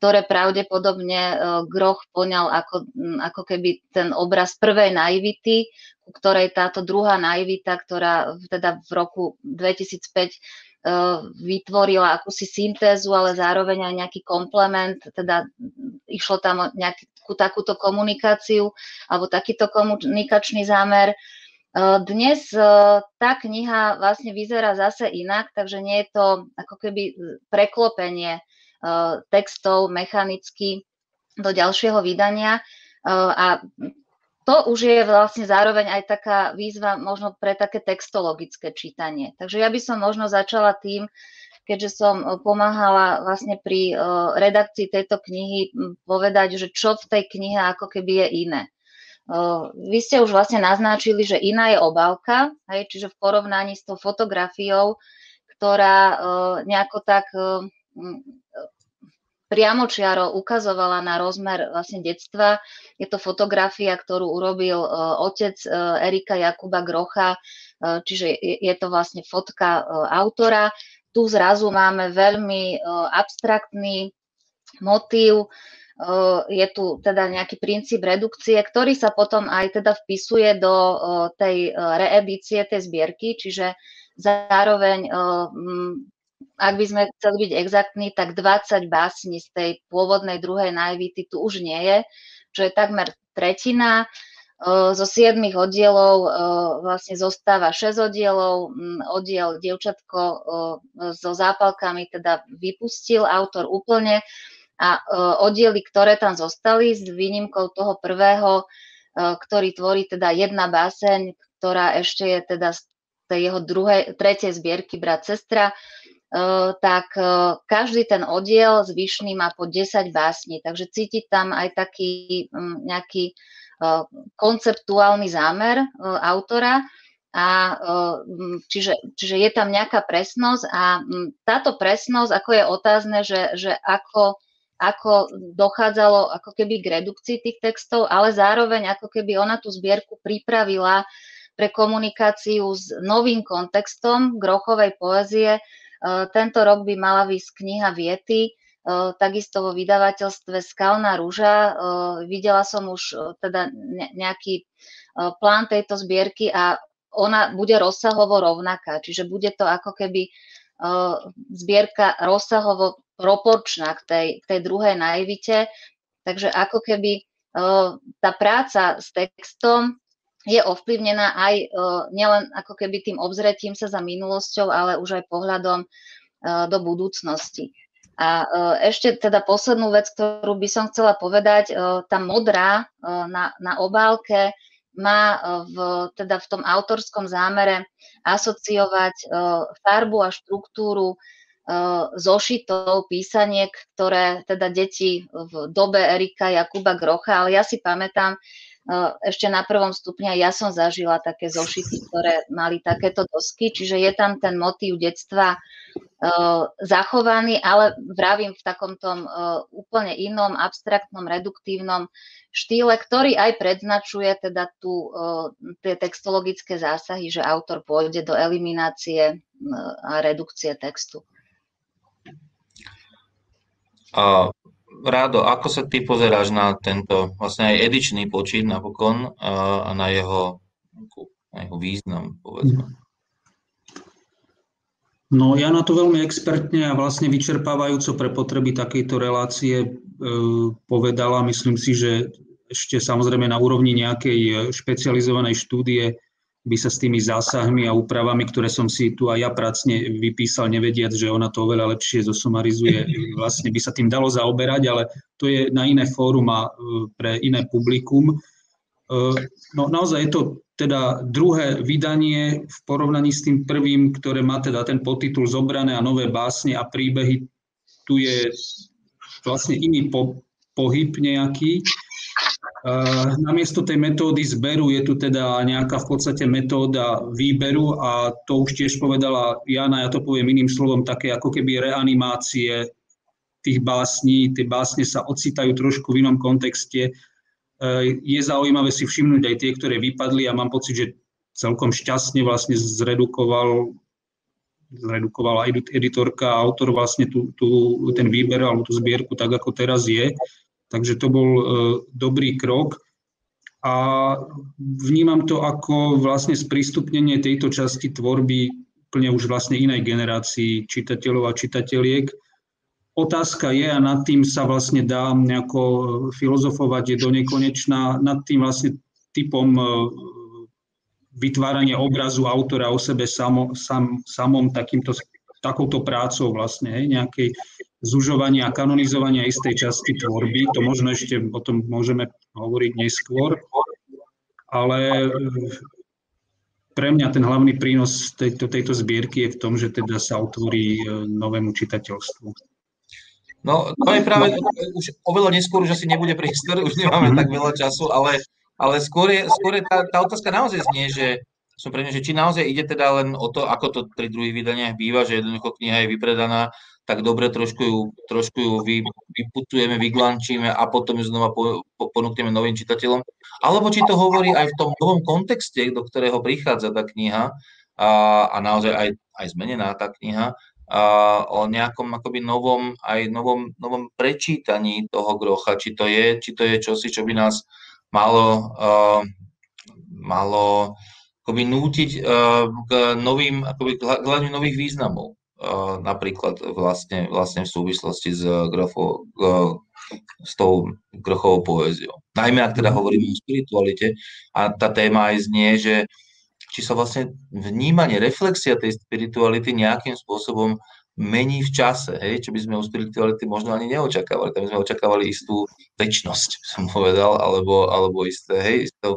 ktoré pravdepodobne Groch poňal ako, ako keby ten obraz prvej naivity, ku ktorej táto druhá naivita, ktorá teda v roku 2005 Eh, vytvorila akúsi syntézu, ale zároveň aj nejaký komplement, teda išlo tam nejakú takúto komunikáciu alebo takýto komunikačný zámer. Eh, dnes eh, tá kniha vlastne vyzerá zase inak, takže nie je to ako keby preklopenie textov mechanicky do ďalšieho vydania. A to už je vlastne zároveň aj taká výzva možno pre také textologické čítanie. Takže ja by som možno začala tým, keďže som e, pomáhala vlastne pri e, redakcii tejto knihy povedať, že čo v tej knihe ako keby je iné. E, vy ste už vlastne naznačili, že iná je obálka, hej, čiže v porovnaní s tou fotografiou, ktorá nejako tak priamočiaro ukazovala na rozmer vlastne detstva. Je to fotografia, ktorú urobil otec Erika Jakuba Grocha, čiže je to vlastne fotka autora. Tu zrazu máme veľmi abstraktný motív, je tu teda nejaký princíp redukcie, ktorý sa potom aj teda vpisuje do tej reedície tej zbierky, čiže zároveň, ak by sme chceli byť exaktní, tak 20 básní z tej pôvodnej druhej naivity tu už nie je, čo je takmer tretina. Zo siedmých oddielov vlastne zostáva 6 oddielov. Oddiel Dievčatko so zápalkami teda vypustil autor úplne a oddiely, ktoré tam zostali s výnimkou toho prvého, ktorý tvorí teda jedna báseň, ktorá ešte je teda z tej jeho druhej, tretej zbierky Brat, sestra, tak každý ten oddiel zvyšný má po 10 básní, takže cítiť tam aj taký nejaký konceptuálny zámer autora, a čiže, čiže je tam nejaká presnosť a táto presnosť, ako je otázne, že, že ako ako dochádzalo ako keby k redukcii tých textov, ale zároveň ako keby ona tú zbierku pripravila pre komunikáciu s novým kontextom grochovej poezie. Tento rok by mala výsť kniha Viety, takisto vo vydavateľstve Skalná rúža. Videla som už teda nejaký plán tejto zbierky a ona bude rozsahovo rovnaká, čiže bude to ako keby zbierka rozsahovo proporčná k tej, k tej druhej naivite. Takže ako keby tá práca s textom je ovplyvnená aj nielen ako keby tým obzretím sa za minulosťou, ale už aj pohľadom do budúcnosti. A ešte teda poslednú vec, ktorú by som chcela povedať, tá modrá na, na obálke má v, teda v tom autorskom zámere asociovať farbu a štruktúru zošitov, písaniek, ktoré teda deti v dobe Erika Jakuba Grocha, ale ja si pamätám, ešte na prvom stupni ja som zažila také zošity, ktoré mali takéto dosky, čiže je tam ten motív detstva zachovaný, ale vravím v takom tom úplne inom, abstraktnom, reduktívnom štýle, ktorý aj predznačuje teda tu tie textologické zásahy, že autor pôjde do eliminácie a redukcie textu. A Rádo, ako sa ty pozeráš na tento vlastne aj edičný počít napokon a na jeho, na jeho význam, povedzme? No ja na to veľmi expertne a vlastne vyčerpávajúco pre potreby takejto relácie e, povedala. Myslím si, že ešte samozrejme na úrovni nejakej špecializovanej štúdie by sa s tými zásahmi a úpravami, ktoré som si tu aj ja pracne vypísal, nevediac, že ona to oveľa lepšie zosumarizuje, vlastne by sa tým dalo zaoberať, ale to je na iné fórum a e, pre iné publikum. E, no naozaj je to teda druhé vydanie v porovnaní s tým prvým, ktoré má teda ten podtitul Zobrané a nové básne a príbehy. Tu je vlastne iný po, pohyb nejaký. Namiesto tej metódy zberu je tu teda nejaká v podstate metóda výberu a to už tiež povedala Jana, ja to poviem iným slovom, také ako keby reanimácie tých básní. Tie básne sa ocitajú trošku v inom kontexte. Je zaujímavé si všimnúť aj tie, ktoré vypadli a mám pocit, že celkom šťastne vlastne zredukoval zredukovala editorka a autor vlastne tú, tú, ten výber alebo tú zbierku tak, ako teraz je. Takže to bol e, dobrý krok. A vnímam to ako vlastne sprístupnenie tejto časti tvorby plne už vlastne inej generácii čitateľov a čitateľiek. Otázka je, a nad tým sa vlastne dá nejako filozofovať, je do nekonečná, nad tým vlastne typom e, vytvárania obrazu autora o sebe samo, sam, samom takýmto, takouto prácou vlastne, hej, nejakej zužovania a kanonizovania istej časti tvorby. To možno ešte o tom môžeme hovoriť neskôr, ale pre mňa ten hlavný prínos tejto, tejto zbierky je v tom, že teda sa otvorí e, novému čitateľstvu. No, to je práve už oveľa neskôr, že asi nebude priestor, už nemáme mm-hmm. tak veľa času, ale, ale skôr je, skôr je tá, tá otázka naozaj znie, že som pre že či naozaj ide teda len o to, ako to pri druhých vydaniach býva, že jednoducho kniha je vypredaná tak dobre trošku ju, trošku ju vy, vyputujeme, vyglančíme a potom ju znova po, po, ponúkneme novým čitateľom. Alebo či to hovorí aj v tom novom kontexte, do ktorého prichádza tá kniha a, a naozaj aj, aj zmenená tá kniha, a, o nejakom akoby novom, aj novom, novom prečítaní toho grocha, či to je, či to je čosi, čo by nás malo, uh, malo akoby nútiť uh, k novým, akoby k hľadaniu nových významov napríklad vlastne, vlastne v súvislosti s, grofo, s tou grochovou poéziou. Najmä ak teda mhm. hovoríme o spiritualite a tá téma aj znie, že či sa vlastne vnímanie, reflexia tej spirituality nejakým spôsobom mení v čase, hej, čo by sme u spirituality možno ani neočakávali. Tam sme očakávali istú väčnosť, som povedal, alebo, alebo isté, hej, istú,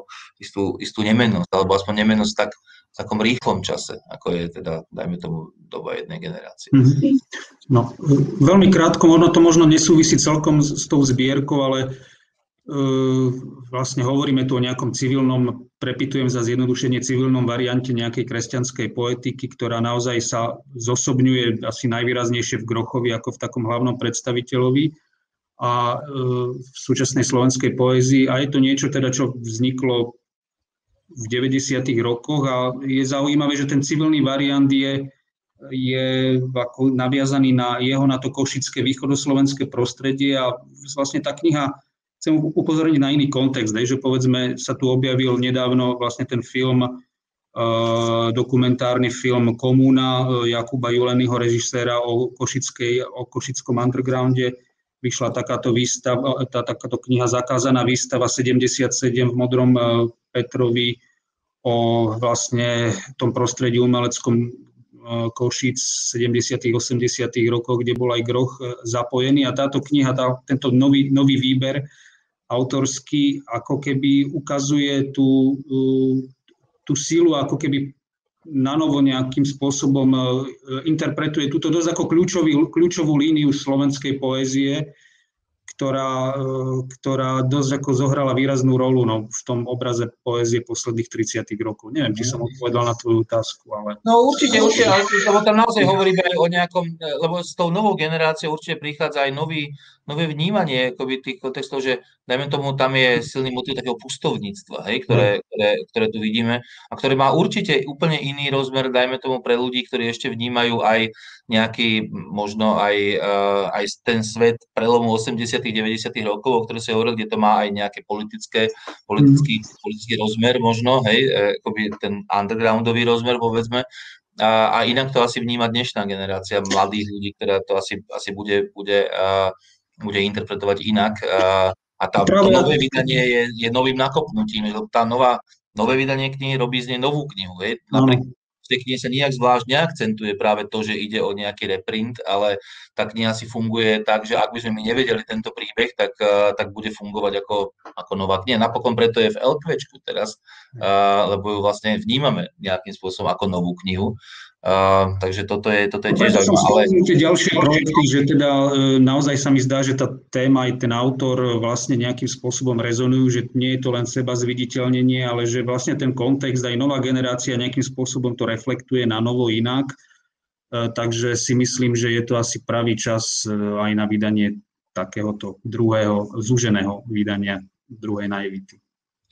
istú, istú nemennosť, alebo aspoň nemennosť tak, v takom rýchlom čase, ako je teda, dajme tomu, doba jednej generácie. Mm-hmm. No, veľmi krátko, možno to možno nesúvisí celkom s, s tou zbierkou, ale vlastne hovoríme tu o nejakom civilnom, prepitujem za zjednodušenie, civilnom variante nejakej kresťanskej poetiky, ktorá naozaj sa zosobňuje asi najvýraznejšie v Grochovi ako v takom hlavnom predstaviteľovi a e, v súčasnej slovenskej poézii. A je to niečo teda, čo vzniklo v 90. rokoch a je zaujímavé, že ten civilný variant je, je ako naviazaný na jeho, na to košické východoslovenské prostredie a vlastne tá kniha, chcem upozorniť na iný kontext, že povedzme sa tu objavil nedávno vlastne ten film, uh, dokumentárny film Komúna uh, Jakuba Juleného režiséra o, košickej, o košickom undergrounde, vyšla takáto výstava, tá, takáto kniha Zakázaná výstava 77 v Modrom Petrovi o vlastne tom prostredí umeleckom e, Košíc 70. 80. rokov, kde bol aj Groch e, zapojený a táto kniha, tá, tento nový, nový výber autorský ako keby ukazuje tú, e, tú sílu, ako keby na novo nejakým spôsobom interpretuje túto dosť ako kľúčový, kľúčovú líniu slovenskej poézie, ktorá, e, ktorá dosť ako zohrala výraznú rolu no, v tom obraze poézie posledných 30 rokov. Neviem, či som odpovedal na tvoju otázku, ale... No určite, určite, ale lebo tam naozaj hovoríme aj o nejakom, lebo s tou novou generáciou určite prichádza aj nový, nové vnímanie akoby tých kontextov, že dajme tomu, tam je silný motiv takého pustovníctva, hej, ktoré, ktoré, ktoré tu vidíme a ktoré má určite úplne iný rozmer, dajme tomu pre ľudí, ktorí ešte vnímajú aj nejaký, možno aj, uh, aj ten svet prelomu 80 90 rokov, o ktoré sa hovoril, kde to má aj nejaké politické, politický, mm. politický rozmer možno, hej, e, akoby ten undergroundový rozmer, povedzme. A, a inak to asi vníma dnešná generácia mladých ľudí, ktorá to asi, asi bude, bude, uh, bude interpretovať inak. Uh, a tá, to nové vydanie je, je novým nakopnutím, lebo tá nová, nové vydanie knihy robí z nej novú knihu. Hej. Napríklad, v tej knihe sa nijak zvlášť neakcentuje práve to, že ide o nejaký reprint, ale tá kniha si funguje tak, že ak by sme my nevedeli tento príbeh, tak, uh, tak bude fungovať ako, ako nová kniha. Napokon preto je v LQčku teraz, uh, lebo ju vlastne vnímame nejakým spôsobom ako novú knihu. Uh, takže toto je, toto je tiež zaujímavé. Ale... tie ďalšie projekty, že teda e, naozaj sa mi zdá, že tá téma aj ten autor vlastne nejakým spôsobom rezonujú, že nie je to len seba zviditeľnenie, ale že vlastne ten kontext aj nová generácia nejakým spôsobom to reflektuje na novo inak. Uh, takže si myslím, že je to asi pravý čas aj na vydanie takéhoto druhého, zúženého vydania druhej naivity.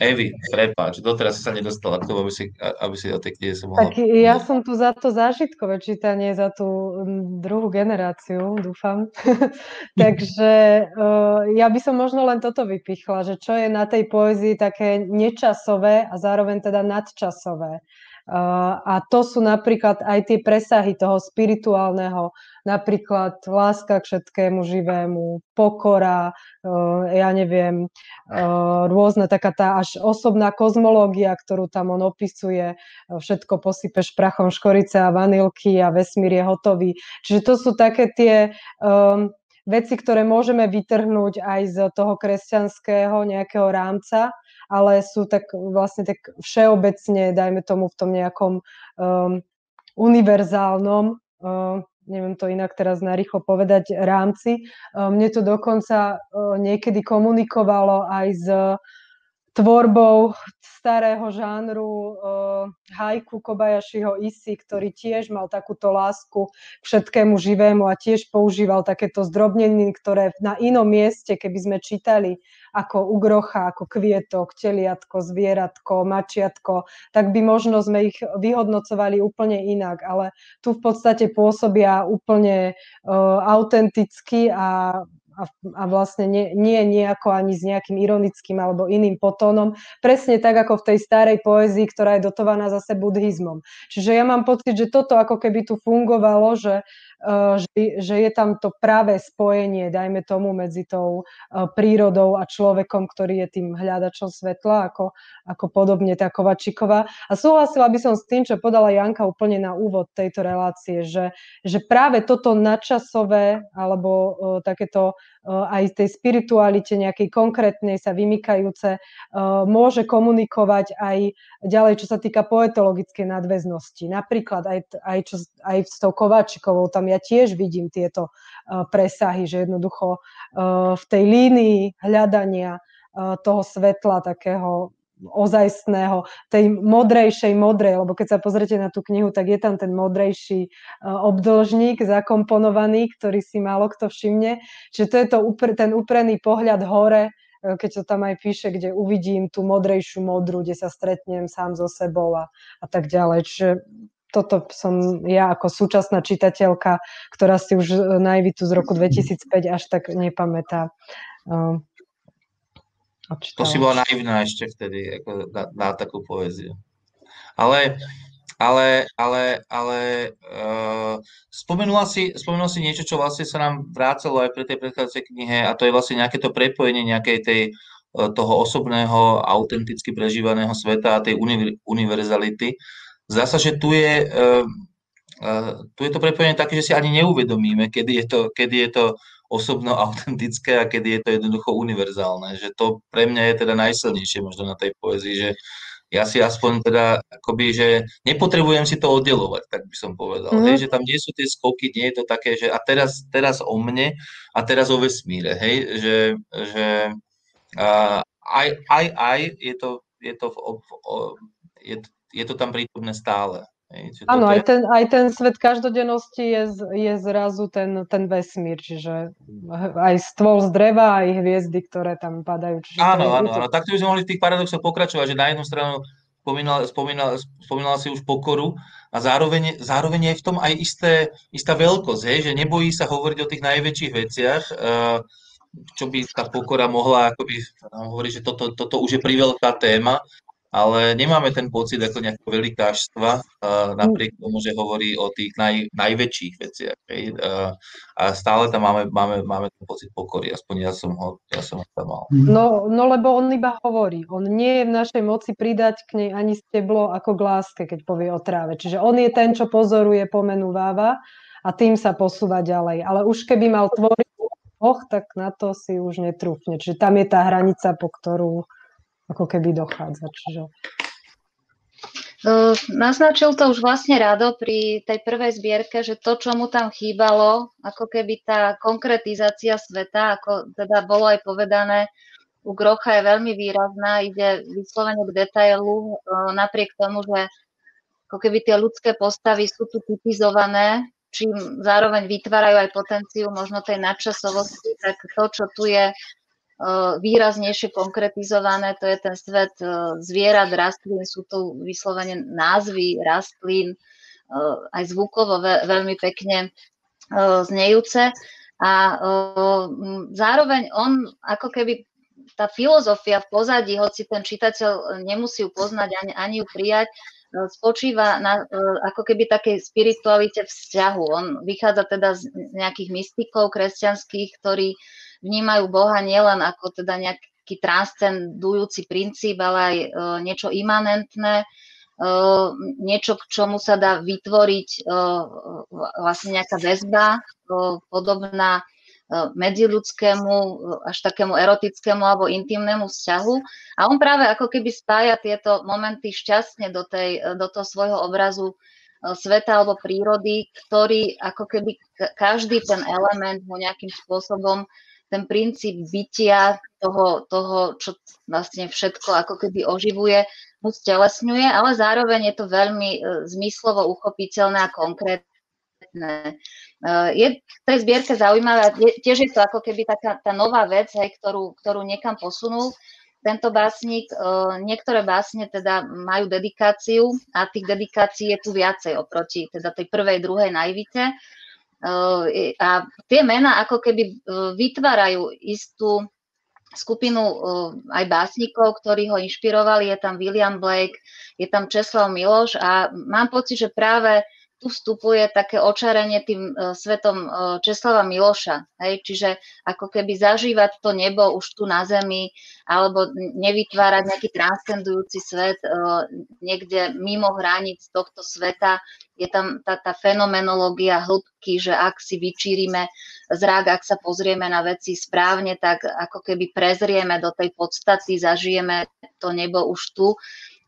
Evi, prepáč, doteraz sa nedostala k tomu, aby si, aby si o tej knihe sa mohla... Tak ja som tu za to zážitkové čítanie, za tú druhú generáciu, dúfam. Takže uh, ja by som možno len toto vypichla, že čo je na tej poezii také nečasové a zároveň teda nadčasové. A to sú napríklad aj tie presahy toho spirituálneho, napríklad láska k všetkému živému, pokora, ja neviem, rôzna taká tá až osobná kozmológia, ktorú tam on opisuje, všetko posypeš prachom škorice a vanilky a vesmír je hotový. Čiže to sú také tie um, veci, ktoré môžeme vytrhnúť aj z toho kresťanského nejakého rámca ale sú tak vlastne tak všeobecne, dajme tomu v tom nejakom um, univerzálnom, um, neviem to inak teraz narýchlo povedať, rámci. Um, mne to dokonca um, niekedy komunikovalo aj s tvorbou starého žánru uh, haiku Kobayashiho Isi, ktorý tiež mal takúto lásku k všetkému živému a tiež používal takéto zdrobneniny, ktoré na inom mieste, keby sme čítali ako ugrocha, ako kvietok, teliatko, zvieratko, mačiatko, tak by možno sme ich vyhodnocovali úplne inak, ale tu v podstate pôsobia úplne uh, autenticky a a, a vlastne nie, nie nejako ani s nejakým ironickým alebo iným potónom, presne tak ako v tej starej poézii, ktorá je dotovaná zase buddhizmom. Čiže ja mám pocit, že toto ako keby tu fungovalo, že že, že je tam to práve spojenie, dajme tomu, medzi tou prírodou a človekom, ktorý je tým hľadačom svetla, ako, ako podobne tá Kovačiková. A súhlasila by som s tým, čo podala Janka úplne na úvod tejto relácie, že, že práve toto nadčasové, alebo takéto aj tej spiritualite nejakej konkrétnej sa vymykajúce, môže komunikovať aj ďalej, čo sa týka poetologickej nadväznosti. Napríklad aj, aj, čo, aj s tou Kováčikovou, tam ja tiež vidím tieto presahy, že jednoducho v tej línii hľadania toho svetla takého ozajstného, tej modrejšej modrej, lebo keď sa pozrete na tú knihu, tak je tam ten modrejší obdĺžnik zakomponovaný, ktorý si málo kto všimne. Čiže to je to, ten uprený pohľad hore, keď to tam aj píše, kde uvidím tú modrejšiu modru, kde sa stretnem sám so sebou a, a tak ďalej. Čiže toto som ja ako súčasná čitateľka, ktorá si už najvitu z roku 2005 až tak nepamätá. Uh, to si bola naivná ešte vtedy, ako na, na takú poéziu. Ale, ale, ale, ale uh, spomenula, si, spomenula si niečo, čo vlastne sa nám vrácalo aj pri tej predchádzajúcej knihe a to je vlastne nejaké to prepojenie nejakej tej, uh, toho osobného, autenticky prežívaného sveta a tej univer, univerzality. Zdá sa, že tu je, uh, uh, tu je to prepojenie také, že si ani neuvedomíme, kedy je to, kedy je to osobno autentické a kedy je to jednoducho univerzálne. Že to pre mňa je teda najsilnejšie možno na tej poezii, že ja si aspoň teda akoby, že nepotrebujem si to oddelovať, tak by som povedal. Mm. Hej, že tam nie sú tie skoky, nie je to také, že a teraz, teraz o mne a teraz o vesmíre, hej, že, že a, aj, aj, aj je to, je to, v, v, je, je to tam prítomné stále. Áno, aj, ten, aj ten svet každodennosti je, je zrazu ten, ten vesmír, čiže aj stôl z dreva, aj hviezdy, ktoré tam padajú. Čiže áno, áno, áno, takto by sme mohli v tých paradoxoch pokračovať, že na jednu stranu spomínala, spomínala, spomínala si už pokoru a zároveň, zároveň je v tom aj isté, istá veľkosť, hej, že nebojí sa hovoriť o tých najväčších veciach, uh, čo by tá pokora mohla akoby hovoriť, že toto, toto už je priveľká téma, ale nemáme ten pocit ako nejakého velikáštva, napriek tomu, že hovorí o tých naj, najväčších veciach. Hej? A stále tam máme, máme, máme ten pocit pokory, aspoň ja som ho, ja som ho tam mal. Mhm. No, no lebo on iba hovorí, on nie je v našej moci pridať k nej ani steblo ako k láske, keď povie o tráve. Čiže on je ten, čo pozoruje, pomenúváva a tým sa posúva ďalej. Ale už keby mal tvoriť Boh, tak na to si už netrúfne. Čiže tam je tá hranica, po ktorú ako keby dochádza. Čiže... Naznačil to už vlastne Rado pri tej prvej zbierke, že to, čo mu tam chýbalo, ako keby tá konkretizácia sveta, ako teda bolo aj povedané, u Grocha je veľmi výrazná, ide vyslovene k detailu, napriek tomu, že ako keby tie ľudské postavy sú tu typizované, čím zároveň vytvárajú aj potenciu možno tej nadčasovosti, tak to, čo tu je výraznejšie konkretizované, to je ten svet zvierat, rastlín, sú tu vyslovene názvy rastlín, aj zvukovo veľmi pekne znejúce. A zároveň on ako keby tá filozofia v pozadí, hoci ten čitateľ nemusí ju poznať ani, ani ju prijať, spočíva na ako keby takej spiritualite vzťahu. On vychádza teda z nejakých mystikov kresťanských, ktorí vnímajú Boha nielen ako teda nejaký transcendujúci princíp, ale aj e, niečo imanentné, e, niečo, k čomu sa dá vytvoriť e, vlastne nejaká väzba podobná medziludskému, až takému erotickému alebo intimnému vzťahu. A on práve ako keby spája tieto momenty šťastne do, tej, do toho svojho obrazu sveta alebo prírody, ktorý ako keby každý ten element mu nejakým spôsobom ten princíp bytia toho, toho, čo vlastne všetko ako keby oživuje, mu stelesňuje, ale zároveň je to veľmi uh, zmyslovo uchopiteľné a konkrétne. Uh, je v tej zbierke zaujímavé, tiež je to ako keby taká tá nová vec, hej, ktorú, ktorú niekam posunul, tento básnik, e, niektoré básne teda majú dedikáciu a tých dedikácií je tu viacej oproti teda tej prvej, druhej najvite. A tie mená ako keby vytvárajú istú skupinu aj básnikov, ktorí ho inšpirovali. Je tam William Blake, je tam Česlav Miloš a mám pocit, že práve tu vstupuje také očarenie tým uh, svetom uh, Česlava Miloša. Hej? Čiže ako keby zažívať to nebo už tu na zemi, alebo nevytvárať nejaký transcendujúci svet uh, niekde mimo hraníc tohto sveta. Je tam tá, tá fenomenológia hĺbky, že ak si vyčírime zrak, ak sa pozrieme na veci správne, tak ako keby prezrieme do tej podstaty, zažijeme to nebo už tu.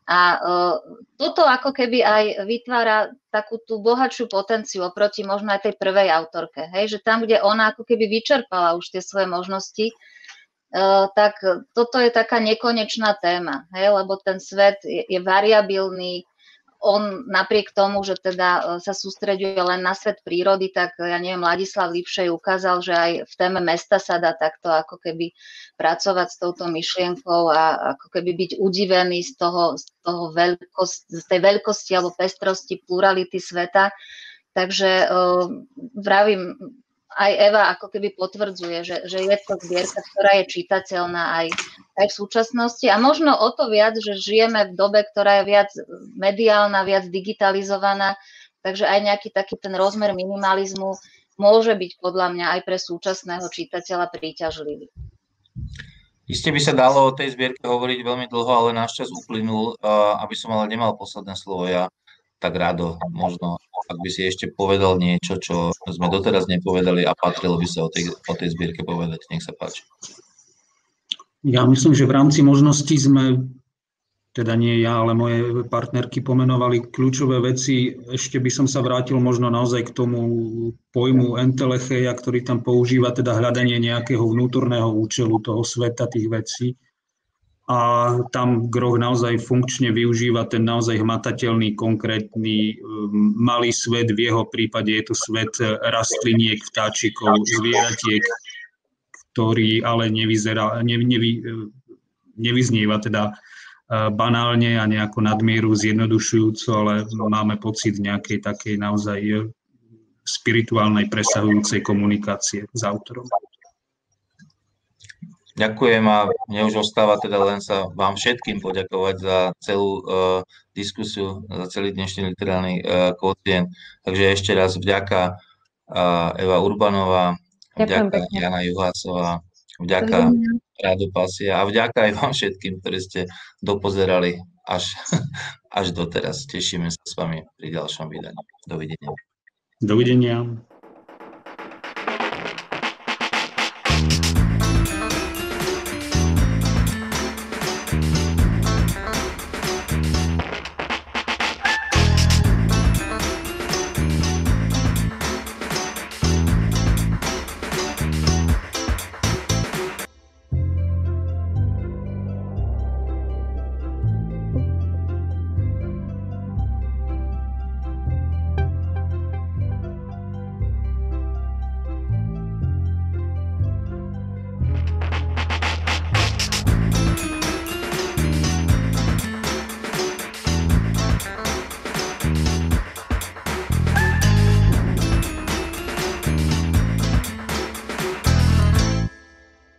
A uh, toto ako keby aj vytvára takú tú bohatšiu potenciu oproti možno aj tej prvej autorke. Hej? Že tam, kde ona ako keby vyčerpala už tie svoje možnosti, uh, tak toto je taká nekonečná téma, hej? lebo ten svet je, je variabilný, on napriek tomu, že teda e, sa sústreďuje len na svet prírody, tak ja neviem, Ladislav Lipšej ukázal, že aj v téme mesta sa dá takto ako keby pracovať s touto myšlienkou a ako keby byť udivený z, toho, z, toho veľkost, z tej veľkosti alebo pestrosti, plurality sveta. Takže uh, vravím, aj Eva ako keby potvrdzuje, že, že je to zbierka, ktorá je čitateľná aj, aj v súčasnosti a možno o to viac, že žijeme v dobe, ktorá je viac mediálna, viac digitalizovaná, takže aj nejaký taký ten rozmer minimalizmu môže byť podľa mňa aj pre súčasného čitateľa príťažlivý. Isté by sa dalo o tej zbierke hovoriť veľmi dlho, ale náš čas uplynul, aby som ale nemal posledné slovo ja tak rado možno, ak by si ešte povedal niečo, čo sme doteraz nepovedali a patrilo by sa o tej, o tej zbierke povedať. Nech sa páči. Ja myslím, že v rámci možností sme, teda nie ja, ale moje partnerky pomenovali kľúčové veci. Ešte by som sa vrátil možno naozaj k tomu pojmu entelecheia, ktorý tam používa, teda hľadanie nejakého vnútorného účelu toho sveta, tých vecí a tam Groh naozaj funkčne využíva ten naozaj hmatateľný, konkrétny um, malý svet. V jeho prípade je to svet rastliniek, vtáčikov, zvieratiek, ktorý ale nevyzerá, ne, nevy, nevyznieva teda uh, banálne a nejako nadmieru zjednodušujúco, ale máme pocit nejakej takej naozaj spirituálnej presahujúcej komunikácie s autorom. Ďakujem a mne už ostáva teda len sa vám všetkým poďakovať za celú uh, diskusiu, za celý dnešný literárny uh, kvotient. Takže ešte raz vďaka uh, Eva Urbanová, vďaka Jana Juhásová, vďaka Rádu Pasia a vďaka aj vám všetkým, ktorí ste dopozerali až, až doteraz. Tešíme sa s vami pri ďalšom vydaní. Dovidenia. Dovidenia.